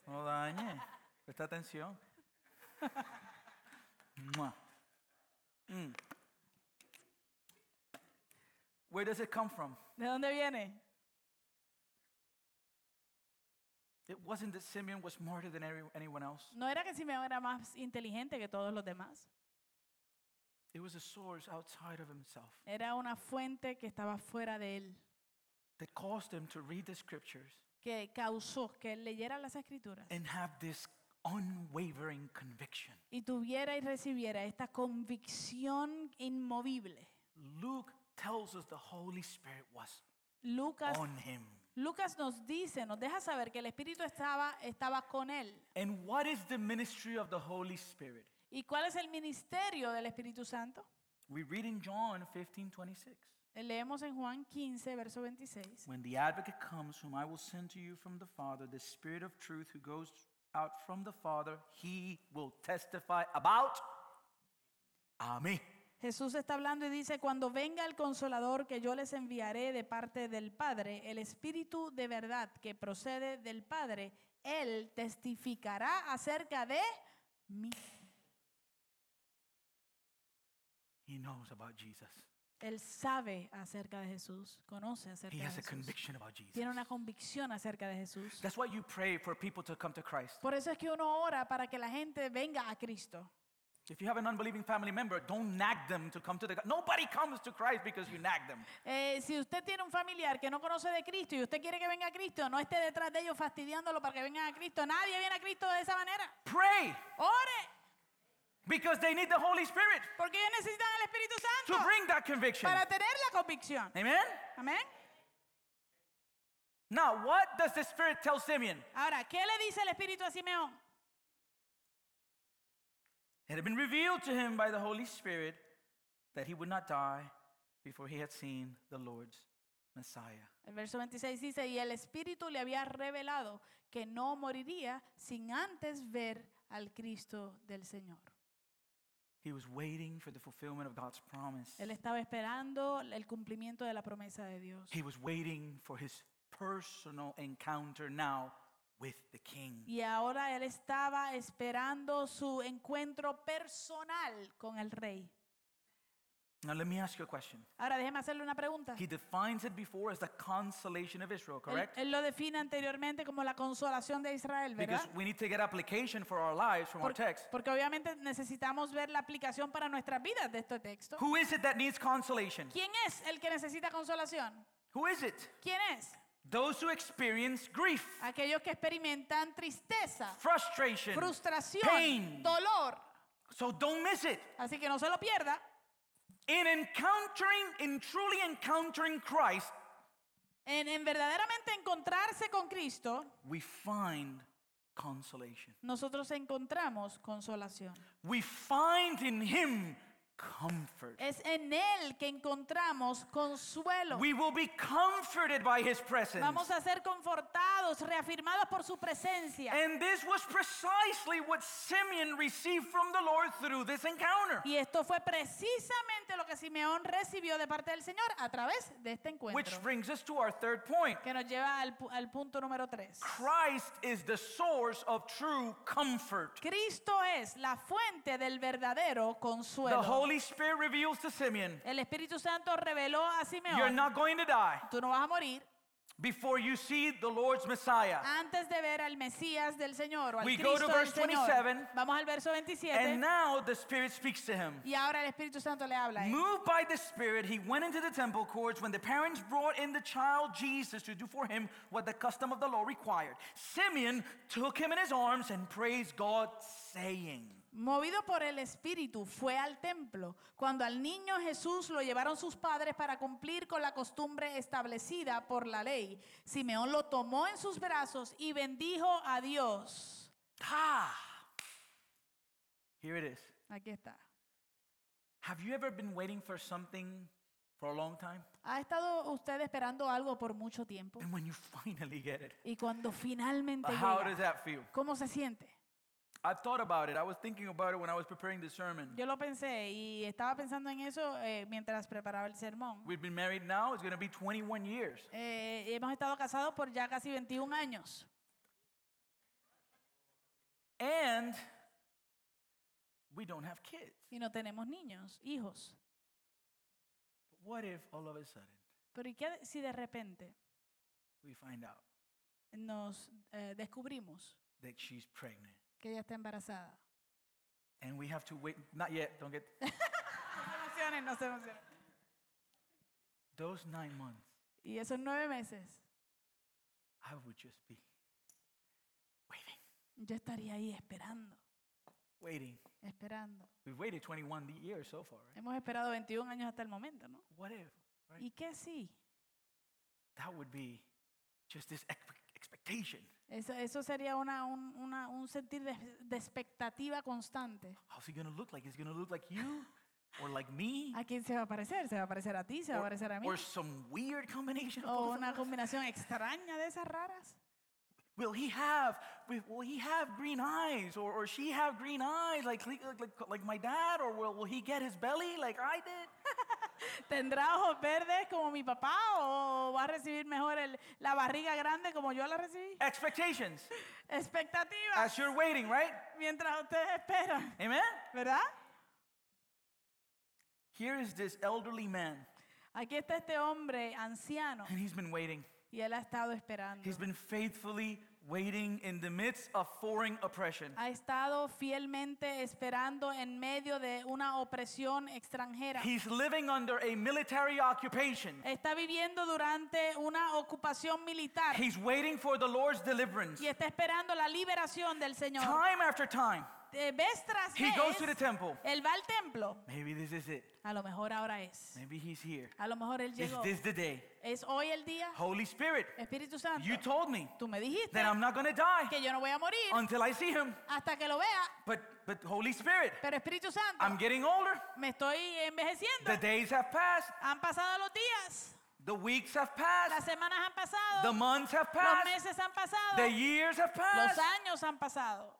No te voy a hacer. No lo dañes. Presta atención. Mm. Where does it come from? ¿De dónde viene? It wasn't that Simeon was smarter than every- anyone else. No era que Simeón era más inteligente que todos los demás. It was a source outside of himself Era una fuente que estaba fuera de él, that caused him to read the scriptures que causó que leyera las escrituras and have this unwavering conviction. y tuviera y recibiera esta convicción inmovible. Luke tells us the Holy Spirit was Lucas, on him. Lucas nos dice, nos deja saber que el Espíritu estaba, estaba con él. And what is the ministry of the Holy Spirit? ¿Y cuál es el ministerio del Espíritu Santo? We read in John 15 26. Leemos en Juan 15, verso 26. When the advocate comes, whom I will send to you from the Father, the Spirit of truth who goes out from the Father, he will testify about a mí. Jesús está hablando y dice, cuando venga el consolador que yo les enviaré de parte del Padre, el Espíritu de verdad que procede del Padre, Él testificará acerca de mí. He knows about Jesus. Él sabe acerca de Jesús, conoce acerca He de has a Jesús. conviction about Jesus. Tiene una convicción acerca de Jesús. That's why you pray for people to come to Christ. Por eso es que uno ora para que la gente venga a Cristo. If you have an unbelieving family member, don't nag them to come to the Nobody comes to Christ because you nag them. Eh, si usted tiene un familiar que no conoce de Cristo y usted quiere que venga a Cristo, no esté detrás de ellos fastidiándolo para que vengan a Cristo. Nadie viene a Cristo de esa manera. Pray Ore, because they need the Holy Spirit porque ellos necesitan el Espíritu to bring that conviction. para tener la convicción. Amen? Amén. Now, what does the Spirit tell Simeon? Ahora, ¿qué le dice el Espíritu a Simeón? It had been revealed to him by the Holy Spirit that he would not die before he had seen the Lord's Messiah. El verso 26 dice, y el Espíritu le había revelado que no moriría sin antes ver al Cristo del Señor. He was waiting for the fulfillment of God's promise. Él estaba esperando el cumplimiento de la promesa de Dios. He was waiting for his personal encounter now with the king. Y ahora él estaba esperando su encuentro personal con el rey. Now, let me ask you a question. Ahora déjeme hacerle una pregunta. He defines it before as the consolation of Israel, correct? él lo define anteriormente como la consolación de Israel, ¿verdad? Because we need to get application for our lives from our text. porque obviamente necesitamos ver la aplicación para nuestras vidas de este texto. Who is it that needs consolation? ¿Quién es el que necesita consolación? Who is it? ¿Quién es? Those who experience grief, Aquellos que experimentan tristeza, frustration, frustración, pain. dolor. So don't miss it. Así que no se lo pierda. In encountering, in truly encountering Christ, En, en verdaderamente encontrarse con Cristo, we find consolation. nosotros encontramos consolación. We find in Him comfort. Es en Él que encontramos consuelo. We will be comforted by His presence. Vamos a ser confortados, reafirmados por su presencia. And this was precisely what Simeon received from the Lord through this encounter, Y esto fue precisamente lo que Simeón recibió de parte del Señor a través de este which encuentro. brings us to our third point. Que nos lleva al, al punto número 3. Christ is the source of true comfort. Cristo es la fuente del verdadero consuelo. Holy Spirit reveals to Simeon, El Espíritu Santo reveló a You're Simeón, not going to die tú no vas a morir before you see the Lord's Messiah. antes de ver al Mesías del Señor o al We go Cristo to del verse Señor. 27. Vamos al verso 27 And now the Spirit speaks to him. y ahora el Espíritu Santo le habla. a él. Moved by the Spirit, he went into the temple courts when the parents brought in the child Jesus to do for him what the custom of the law required. Simeon took him in his arms and praised God, saying, Movido por el Espíritu, fue al templo. Cuando al niño Jesús lo llevaron sus padres para cumplir con la costumbre establecida por la ley, Simeón lo tomó en sus brazos y bendijo a Dios. Ah! Here it is. Aquí está. Have you ever been waiting for something for a long time? ¿Ha estado usted esperando algo por mucho tiempo? And when you finally get it, Y cuando finalmente how does llega, that feel? ¿cómo se siente? I've thought about it. I was thinking about it when I was preparing the sermon. Yo lo pensé y estaba pensando en eso eh, mientras preparaba el sermón. We've been married now, it's going to be 21 years. Eh, hemos estado casados por ya casi 21 años. And we don't have kids. y no tenemos niños, hijos. But what if all of a sudden Pero ¿y qué si de repente we find out nos eh, descubrimos that she's pregnant? Que ella está embarazada? And we have to wait, not yet, don't get No se emocionen, no se emocionen. those nine months. Y esos nueve meses, I would just be waiting, yo estaría ahí esperando, waiting. esperando. We've waited 21 years so far, right? Hemos esperado 21 años hasta el momento, ¿no? What if, right? ¿Y qué sí? That would be just this ex- expectation. Eso, eso sería una, un, una- un sentir de, de expectativa constante. How's he going to look like? Is he going to look like you or like me? ¿A quién se va a parecer? ¿Se va a parecer a ti? ¿Se va a Or, parecer a mí? or some weird combination of ¿O of una us? combinación extraña de esas raras? Will he have will will he have green eyes or, or she have green eyes like, like like like my dad or will, will he get his belly like I did? ¿Tendrá ojos verdes como mi papá o va a recibir mejor el- la barriga grande como yo la recibí? Expectations Expectativas as you're waiting, right? mientras ustedes esperan, Amen. ¿verdad? Here is this elderly man Aquí está este hombre anciano and he's been waiting. y él ha estado esperando. He's been faithfully waiting in the midst of foreign oppression. Ha estado fielmente esperando en medio de una opresión extranjera. He's living under a military occupation. Está viviendo durante una ocupación militar He's waiting for the Lord's deliverance. y está esperando la liberación del Señor. Time after time, Eh, Vez tras he goes to the vez, temple. él va al templo. Maybe this is it. A lo mejor ahora es. Maybe he's here. A lo mejor él Is llegó. this the day? Es hoy el día. Holy Spirit, Espíritu Santo, you told me tú me dijiste that I'm not going to die que yo no voy a morir until I see him. hasta que lo vea. But but Holy Spirit, Pero Espíritu Santo, I'm getting older. me estoy envejeciendo. The days have passed. Han pasado los días, The weeks have las passed. semanas han The months have los passed. meses han pasado, The years have los passed. años han pasado.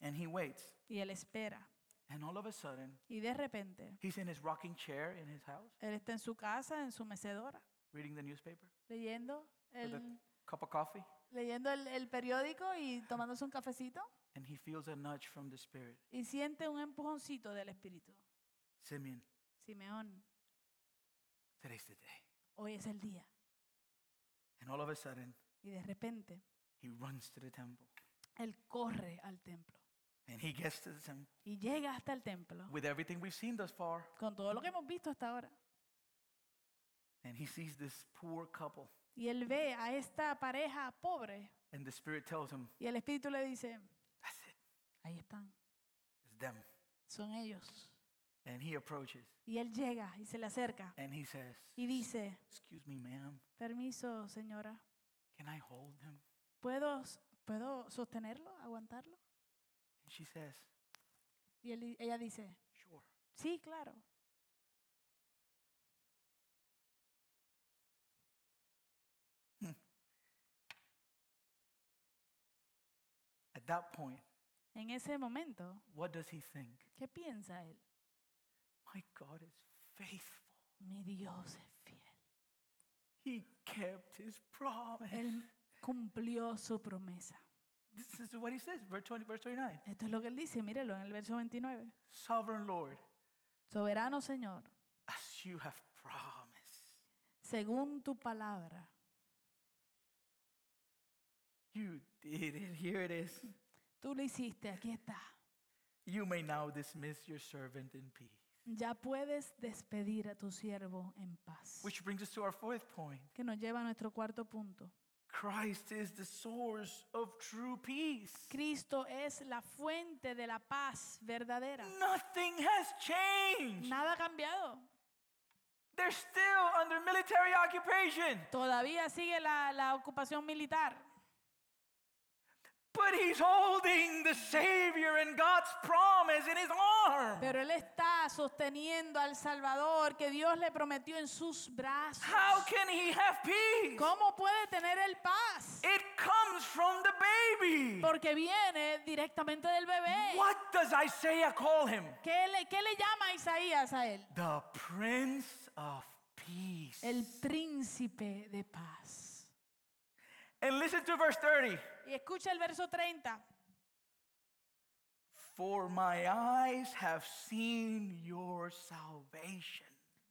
And he waits. Y él espera. And all of a sudden, Y de repente, he's in his rocking chair in his house, él está en su casa, en su mecedora, reading the newspaper leyendo with a el, cup of coffee. leyendo el, el periódico y tomándose un cafecito and he feels a nudge from the Spirit. y siente un empujoncito del Espíritu. Simeon, Simeón, today's the day. hoy es el día. And all of a sudden, Y de repente, he runs to the temple. él corre al templo And he gets to the temple y llega hasta el templo with everything we've seen thus far. con todo lo que hemos visto hasta ahora. And he sees this poor couple. Y él ve a esta pareja pobre And the Spirit tells him, y el Espíritu le dice, That's it. ahí están, It's them. son ellos. And he approaches Y él llega y se le acerca and he says, y dice, Excuse me, ma'am. permiso señora, Can I hold him? ¿puedo, ¿puedo sostenerlo, aguantarlo? She says, Y él ella dice, Sure. sí, claro. At that point, En ese momento, what does he think? ¿qué piensa él? My God is faithful. Mi Dios es fiel. He kept his promise. Él cumplió su promesa. This is what he says, verse 20, verse 29. Esto es lo que él dice, mírelo en el verso 29. Sovereign Lord, Soberano Señor, as you have promised, según tu palabra, you did it. Here it is. tú lo hiciste, aquí está. You may now dismiss your servant in peace. Ya puedes despedir a tu siervo en paz. Which brings us to our fourth point. Que nos lleva a nuestro cuarto punto. Christ is the source of true peace. Cristo es la fuente de la paz verdadera. Nothing has changed. Nada ha cambiado. They're still under military occupation. Todavía sigue la, la ocupación militar. But he's holding the Savior and God's promise in his arm. Pero él está sosteniendo al Salvador que Dios le prometió en sus brazos. How can he have peace? ¿Cómo puede tener el paz? It comes from the baby. Porque viene directamente del bebé. What does Isaiah call him? ¿Qué le, qué le llama Isaías a él? The Prince of Peace. El príncipe de paz. And listen to verse 30. Y escucha el verso 30. For my eyes have seen your salvation,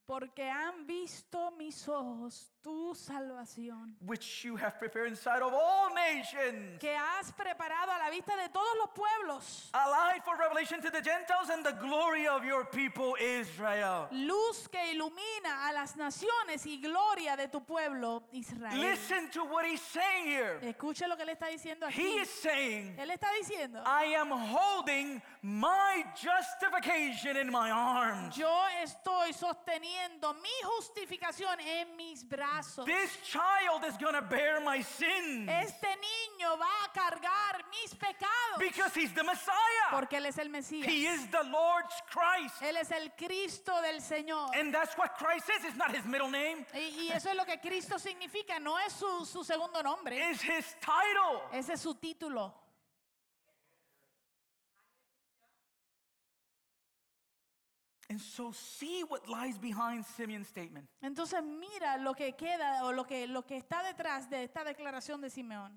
Porque han visto mis ojos tu salvación. which you have prepared in sight of all nations. Que has preparado a la vista de todos los pueblos. A light for revelation to the Gentiles and the glory of your people Israel. Luz que ilumina a las naciones y gloria de tu pueblo Israel. Listen to what he's saying here. Escuche lo que él está diciendo aquí. He is saying, Él está diciendo, I am holding my justification in my arms. yo estoy sosteniendo mi justificación en mis brazos. This child is going to bear my sins Este niño va a cargar mis pecados. because he's the Messiah. Porque Él es el Mesías. He is the Lord's Christ. Él es el Cristo del Señor. And that's what Christ is. It's not his middle name, Y, y eso es lo que Cristo significa. No es su, su segundo nombre. it's his title. Ese es su título. And so see what lies behind Simeon's statement. Entonces mira lo que queda o lo que, lo que está detrás de esta declaración de Simeón.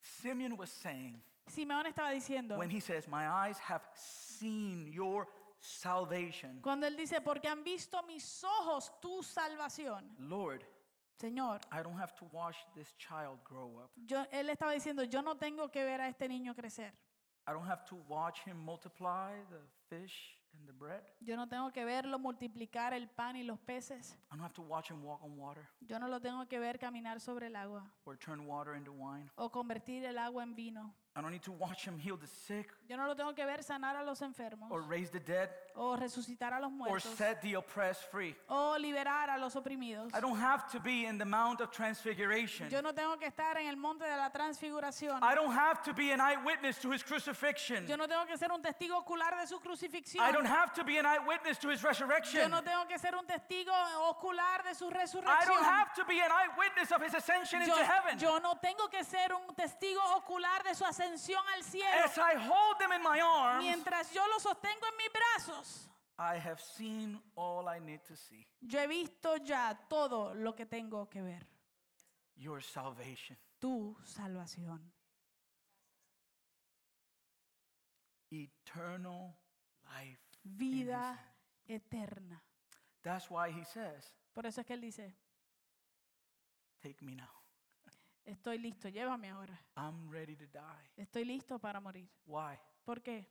Simeon was saying, Simeón estaba diciendo, when he says, My eyes have seen your salvation, cuando él dice, porque han visto mis ojos tu salvación. Lord, Señor, I don't have to watch this child grow up. yo, él estaba diciendo, yo no tengo que ver a este niño crecer. I don't have to watch him multiply the fish and the bread. Yo no tengo que verlo multiplicar el pan y los peces. I don't have to watch him walk on water Yo no lo tengo que ver caminar sobre el agua or turn water into wine. o convertir el agua en vino. I don't need to watch him heal the sick Yo no lo tengo que ver sanar a los enfermos or raise the dead o resucitar a los or set the oppressed free. o liberar a los oprimidos. I don't have to be in the Mount of Transfiguration. Yo no tengo que estar en el monte de la transfiguración. I don't have to be an eyewitness to his crucifixion. Yo no tengo que ser un testigo ocular de su crucifixión. I don't have to be an eyewitness to his Yo resurrection. no tengo que ser un testigo ocular de su I don't have to be an eyewitness of his ascension Yo, into heaven. yo no tengo que ser un testigo ocular de su ascensión al cielo. As I hold them in my arms, Mientras yo sostengo en mis brazos, I have seen all I need to see. yo he visto ya todo lo que tengo que ver. Your salvation. tu salvación. Eternal life. Vida eterna. That's why he says, Por eso es que él dice, Take me now. Estoy listo, llévame ahora. I'm ready to die. Estoy listo para morir. Why? ¿Por qué?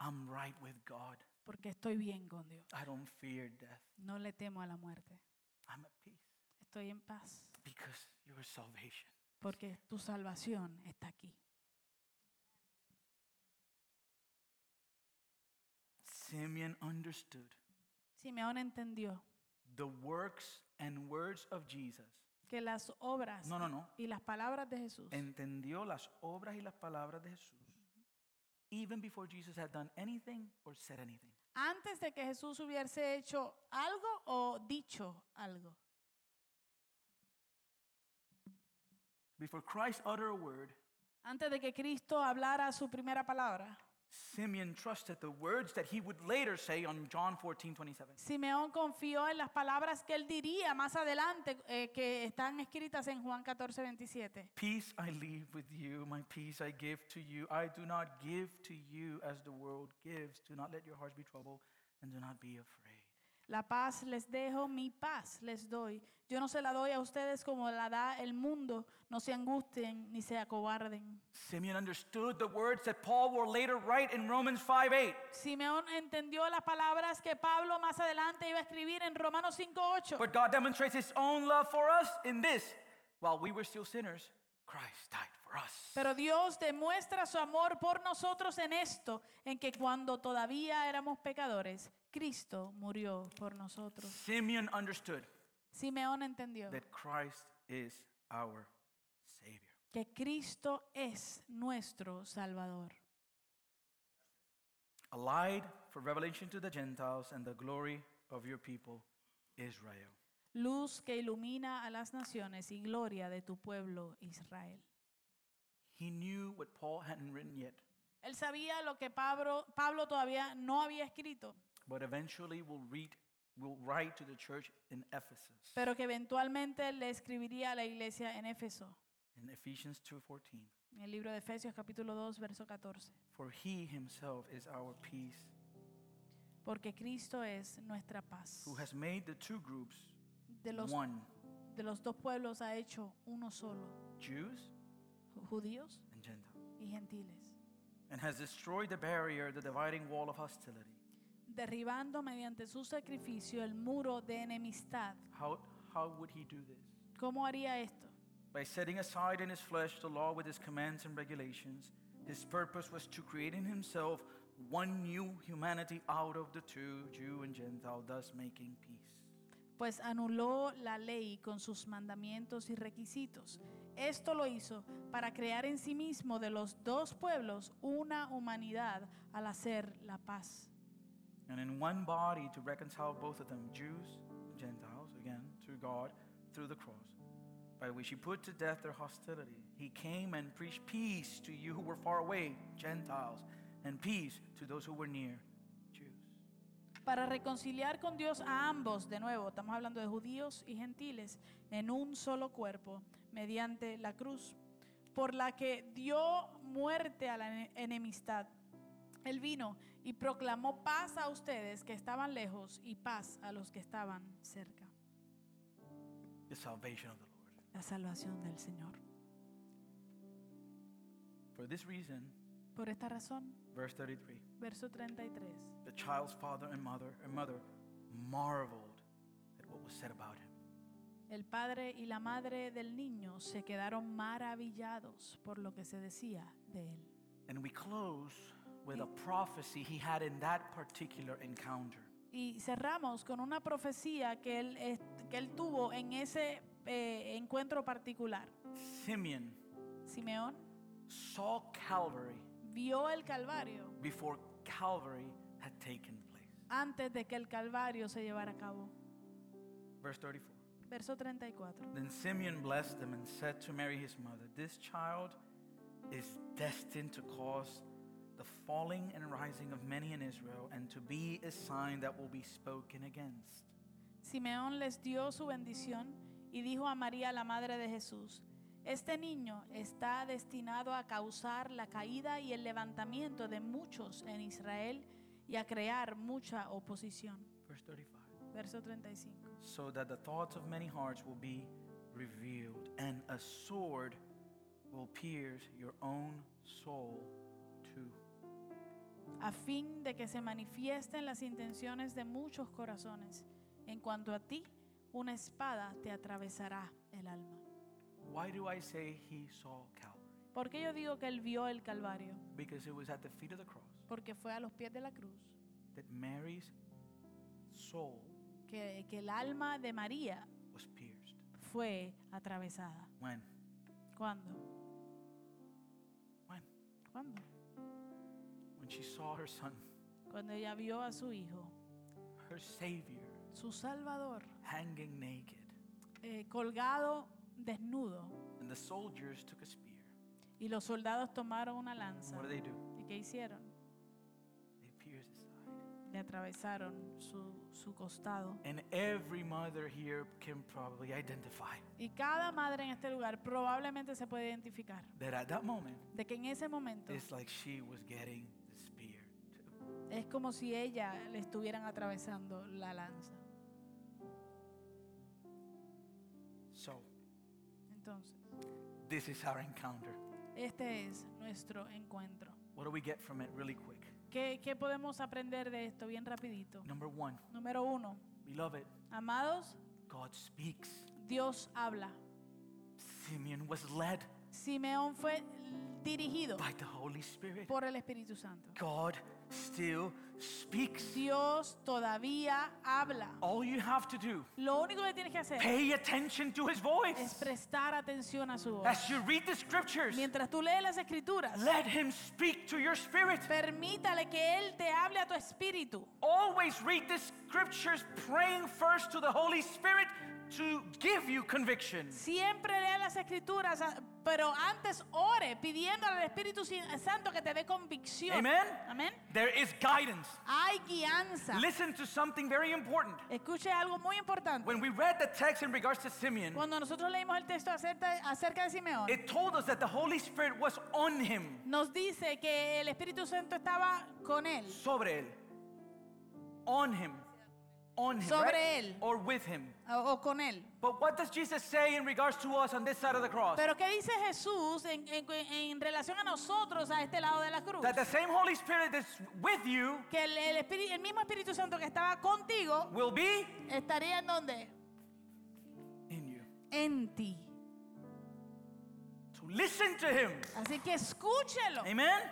I'm right with God. Porque estoy bien con Dios. I don't fear death. No le temo a la muerte. I'm at peace Estoy en paz. because your salvation. Porque tu salvación está aquí. Simeon understood Simeón entendió the works and words of Jesus. Que las obras No, no, no. y las palabras de Jesús Entendió las obras y las palabras de Jesús even before Jesus had done anything or said anything. antes de que Jesús hubiese hecho algo o dicho algo. Before Christ uttered a word, Antes de que Cristo hablara su primera palabra, Simeon trusted the words that he would later say on John 14, 27. Simeón confió en las palabras que él diría más adelante eh, que están escritas en Juan 14, 27. Peace I leave with you, my peace I give to you. I do not give to you as the world gives. Do not let your hearts be troubled and do not be afraid. La paz les dejo, mi paz les doy. Yo no se la doy a ustedes como la da el mundo. No se angustien ni se acobarden. Simeon understood the words that Paul will later write in Romans 5 8. Simeón entendió las palabras que Pablo más adelante iba a escribir en Romanos 5:8. But God demonstrates his own love for us in this while we were still sinners, Christ died. Pero Dios demuestra su amor por nosotros en esto, en que cuando todavía éramos pecadores, Cristo murió por nosotros. Simeon understood Simeón entendió that Christ is our Savior. que Cristo es nuestro Salvador, A light for revelation to the Gentiles and the glory of your people, Israel. luz que ilumina a las naciones y gloria de tu pueblo Israel. He knew what Paul hadn't written yet, Él sabía lo que Pablo, Pablo todavía no había escrito, but eventually will read will write to the church in Ephesus pero que eventualmente le escribiría a la iglesia en Éfeso, in Ephesians 2:14. en el libro de Efesios capítulo 2, verso 14. For he himself is our peace, Porque Cristo es nuestra paz. who has made the two groups De los, one, de los dos pueblos ha hecho uno solo, Jews judíos and Gentiles, y gentiles, and has destroyed the barrier, the dividing wall of hostility. derribando mediante su sacrificio el muro de enemistad. How how would he do this? ¿Cómo haría esto? By setting aside in his flesh the law with its commands and regulations, his purpose was to create in himself one new humanity out of the two, Jew and Gentile, thus making peace. Pues anuló la ley con sus mandamientos y requisitos. Esto lo hizo para crear en sí mismo de los dos pueblos una humanidad al hacer la paz. And in one body to reconcile both of them, Jews Gentiles, again, to God through the cross, by which he put to death their hostility. He came and preached peace to you who were far away, Gentiles, and peace to those who were near. Para reconciliar con Dios a ambos, de nuevo, estamos hablando de judíos y gentiles, en un solo cuerpo, mediante la cruz, por la que dio muerte a la ene- enemistad. Él vino y proclamó paz a ustedes que estaban lejos y paz a los que estaban cerca. The salvation of the Lord. La salvación del Señor. For this reason, Por esta razón, verse 33. verso 33. The child's father and mother and mother marveled at what was said about him. El padre y la madre del niño se quedaron maravillados por lo que se decía de él. And we close with a prophecy he had in that particular encounter. Y cerramos con una profecía que él, que él tuvo en ese eh, encuentro particular. Simeon Simeón saw Calvary vio el Calvario before Calvary had taken place. antes de que el Calvario se llevara a cabo. Verse 34. Verso 34. Then Simeon blessed them and said to Mary his mother, This child is destined to cause the falling and rising of many in Israel and to be a sign that will be spoken against. Simeón les dio su bendición y dijo a María, la madre de Jesús, Este niño está destinado a causar la caída y el levantamiento de muchos en Israel y a crear mucha oposición. Verse 35. Verso 35. So that the thoughts of many hearts will be revealed, and a sword will pierce your own soul too. a fin de que se manifiesten las intenciones de muchos corazones. En cuanto a ti, una espada te atravesará el alma. Why do I say he saw Calvary? ¿Por qué yo digo que él vio el Calvario? Because it was at the feet of the cross Porque fue a los pies de la cruz that Mary's soul que, que el alma de María was pierced. fue atravesada. When? ¿Cuándo? When? ¿Cuándo? When she saw her son, Cuando ella vio a su hijo, her Savior, su Salvador, hanging naked. eh, colgado desnudo. And the soldiers took a spear. Y los soldados tomaron una And lanza. what do they do? ¿Y qué hicieron? They pierced his side. Le atravesaron su, su costado. And every mother here can probably identify Y cada madre en este lugar probablemente se puede identificar that at that moment, de que en ese momento it's like she was getting the spear too. es como si ella le estuvieran atravesando la lanza. So, Entonces, this is our encounter. este es nuestro encuentro. What do we get from it really quick? ¿Qué, qué podemos aprender de esto bien rapidito? Number one, Número uno, beloved, amados, God speaks. Dios habla. Simeon was led Simeón fue dirigido by the Holy Spirit. por el Espíritu Santo. God still speaks. Dios todavía habla. All you have to do, Lo único que tienes que hacer pay attention to his es voice. prestar atención a su voz. As you read the scriptures, Mientras tú lees las escrituras, let him speak to your spirit. permítale que Él te hable a tu espíritu. Always read the scriptures praying first to the Holy Spirit to give you conviction. Siempre lea las escrituras, ah, pero antes ore pidiendo al Espíritu Santo que te dé convicción. Amen? Amén. There is guidance. Hay guianza. Listen to something very important. Escuche algo muy importante. When we read the text in regards to Simeon, Cuando nosotros leímos el texto acerca, acerca de Simeón, it told us that the Holy Spirit was on him, nos dice que el Espíritu Santo estaba con él. sobre él, on him, on him, Sobre right? él. or with him. O, o con él. But what does Jesus say in regards to us on this side of the cross? Pero ¿qué dice Jesús en, en- en relación a nosotros a este lado de la cruz? That the same Holy Spirit that's with you Que el, el espíritu- el mismo Espíritu Santo que estaba contigo will be estaría en donde? in you. En ti. So listen to him. Así que escúchelo. Amen.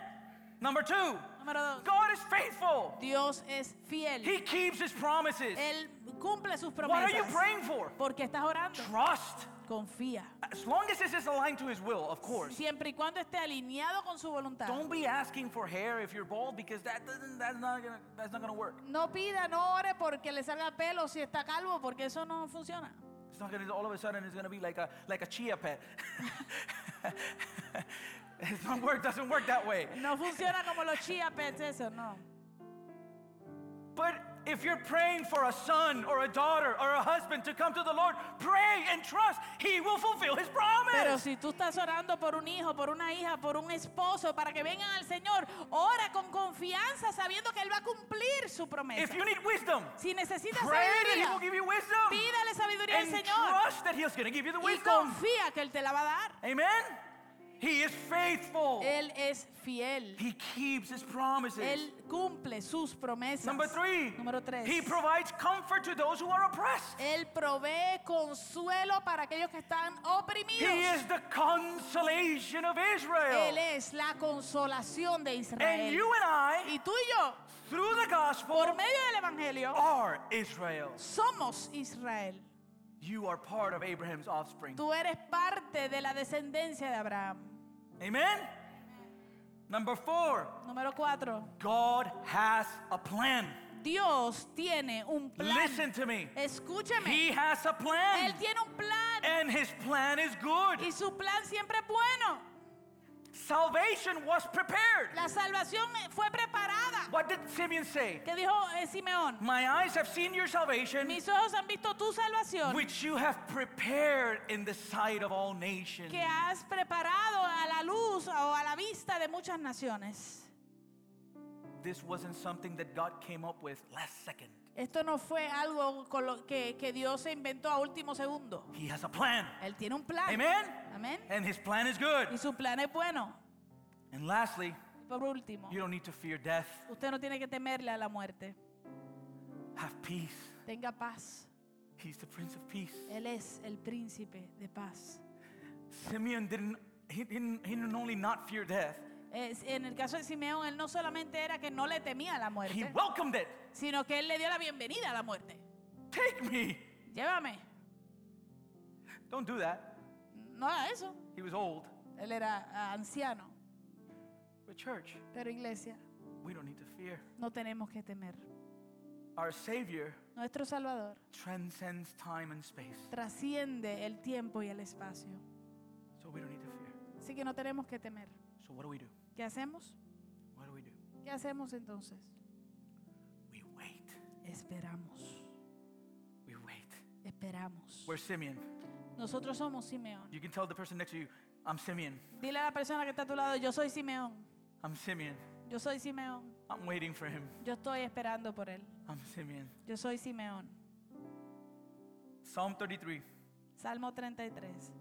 Number two, Número dos. God is faithful. Dios es fiel. He keeps his promises. Él cumple sus What are you promesas. praying for? Porque estás orando. Trust. Confía. As long as this is aligned to his will, of course. Siempre y cuando esté alineado con su voluntad. Don't be asking for hair if you're bald because that doesn't that's not gonna that's not gonna work. No pida, no ore porque le salga pelo si está calvo, porque eso no funciona. It's not gonna all of a sudden it's gonna be like a like a chia pet. it's not work doesn't work that way. No funciona como los chia pets, eso no. But if you're praying for a son or a daughter or a husband to come to the Lord, pray and trust He will fulfill His Pero promise. si tú estás orando por un hijo, por una hija, por un esposo, para que vengan al Señor, ora con confianza sabiendo que Él va a cumplir su promesa. If you need wisdom, Si necesitas pray that He will sabiduría, give you wisdom pídale sabiduría al Señor trust that He's going to give you the y wisdom. confía que Él te la va a dar. Amen. He is faithful. Él es fiel. He keeps His promises. Él cumple sus promesas. Number three, Número tres. He provides comfort to those who are oppressed. Él provee consuelo para aquellos que están oprimidos. He is the consolation of Él Israel. es la consolación de And Israel. you and I, Y tú y yo, through the gospel, por medio del Evangelio, are Israel. somos Israel. You are part of Abraham's offspring. Tú eres parte de la descendencia de Abraham. Amen? Number four, Número cuatro. God has a plan. Dios tiene un plan. Listen to me. Escúcheme. He has a plan. Él tiene un plan. And his plan is good. Y su plan siempre es bueno. Salvation was prepared. La salvación fue preparada. What did Simeon say? ¿Qué dijo eh, Simeón? My eyes have seen your salvation, Mis ojos han visto tu salvación which you have prepared in the sight of all nations. que has preparado a la luz o a la vista de muchas naciones. This wasn't something that God came up with last second. Esto no fue algo con lo que, que Dios se inventó a último segundo. He has a plan. Él tiene un plan. Amen? Amén. And his plan is good. Y su plan es bueno. And lastly, Por último, you don't need to fear death. usted no tiene que temerle a la muerte. Have peace. Tenga paz. He's the Prince of Peace. Él es el príncipe de paz. Simeon didn't he didn't he didn't only not fear death, en el caso de Simeón, él no solamente era que no le temía a la he muerte, welcomed it. sino que él le dio la bienvenida a la muerte. Take me. Llévame. Don't do that. No era eso. He was old. Él era ah, anciano. But church, Pero iglesia, we don't need to fear. no tenemos que temer. Our Savior Nuestro Salvador transcends time and space. trasciende el tiempo y el espacio. So we don't need to fear. Así que no tenemos que temer. So what do we do? ¿Qué hacemos? What do we do? ¿Qué hacemos entonces? We wait. Esperamos. We wait. Esperamos. We're Simeon. Nosotros somos Simeón. You can tell the person next to you, I'm Simeon. Dile a la persona que está a tu lado, yo soy Simeón. I'm Simeon. Yo soy Simeón. I'm waiting for him. Yo estoy esperando por él. I'm Simeon. Yo soy Simeón. Psalm 33, Salmo 33.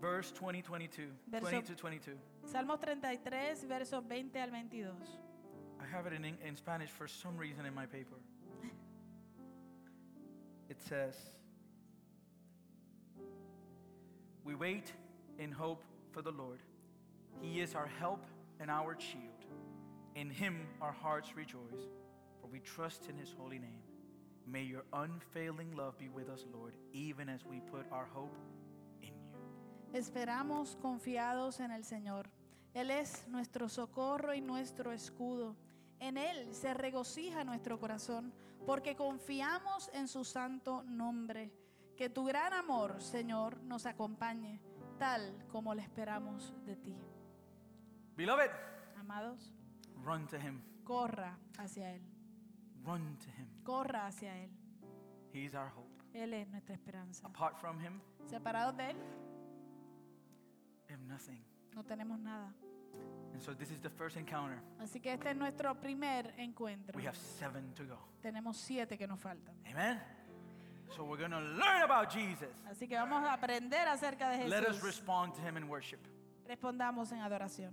Verse 20, 22. Verso- 20 to 22. Salmo 33, versos 20 al 22. I have it in, in Spanish for some reason in my paper. It says, We wait in hope for the Lord. He is our help and our shield. In him our hearts rejoice, for we trust in his holy name. May your unfailing love be with us, Lord, even as we put our hope. Esperamos confiados en el Señor. Él es nuestro socorro y nuestro escudo. En Él se regocija nuestro corazón, porque confiamos en su santo nombre. Que tu gran amor, Señor, nos acompañe, tal como le esperamos de ti. Beloved, Amados, run to him. corra hacia Él. Run to him. Corra hacia Él. He's our hope. Él es nuestra esperanza. Apart from him, Separados de Él, we have nothing. no tenemos nada. And so this is the first encounter. Así que este es nuestro primer encuentro. We have seven to go. Tenemos siete que nos faltan. Amen? So we're going to learn about Jesus. Así que vamos a aprender acerca de Let us Jesús. respond to him in worship. Respondamos en adoración.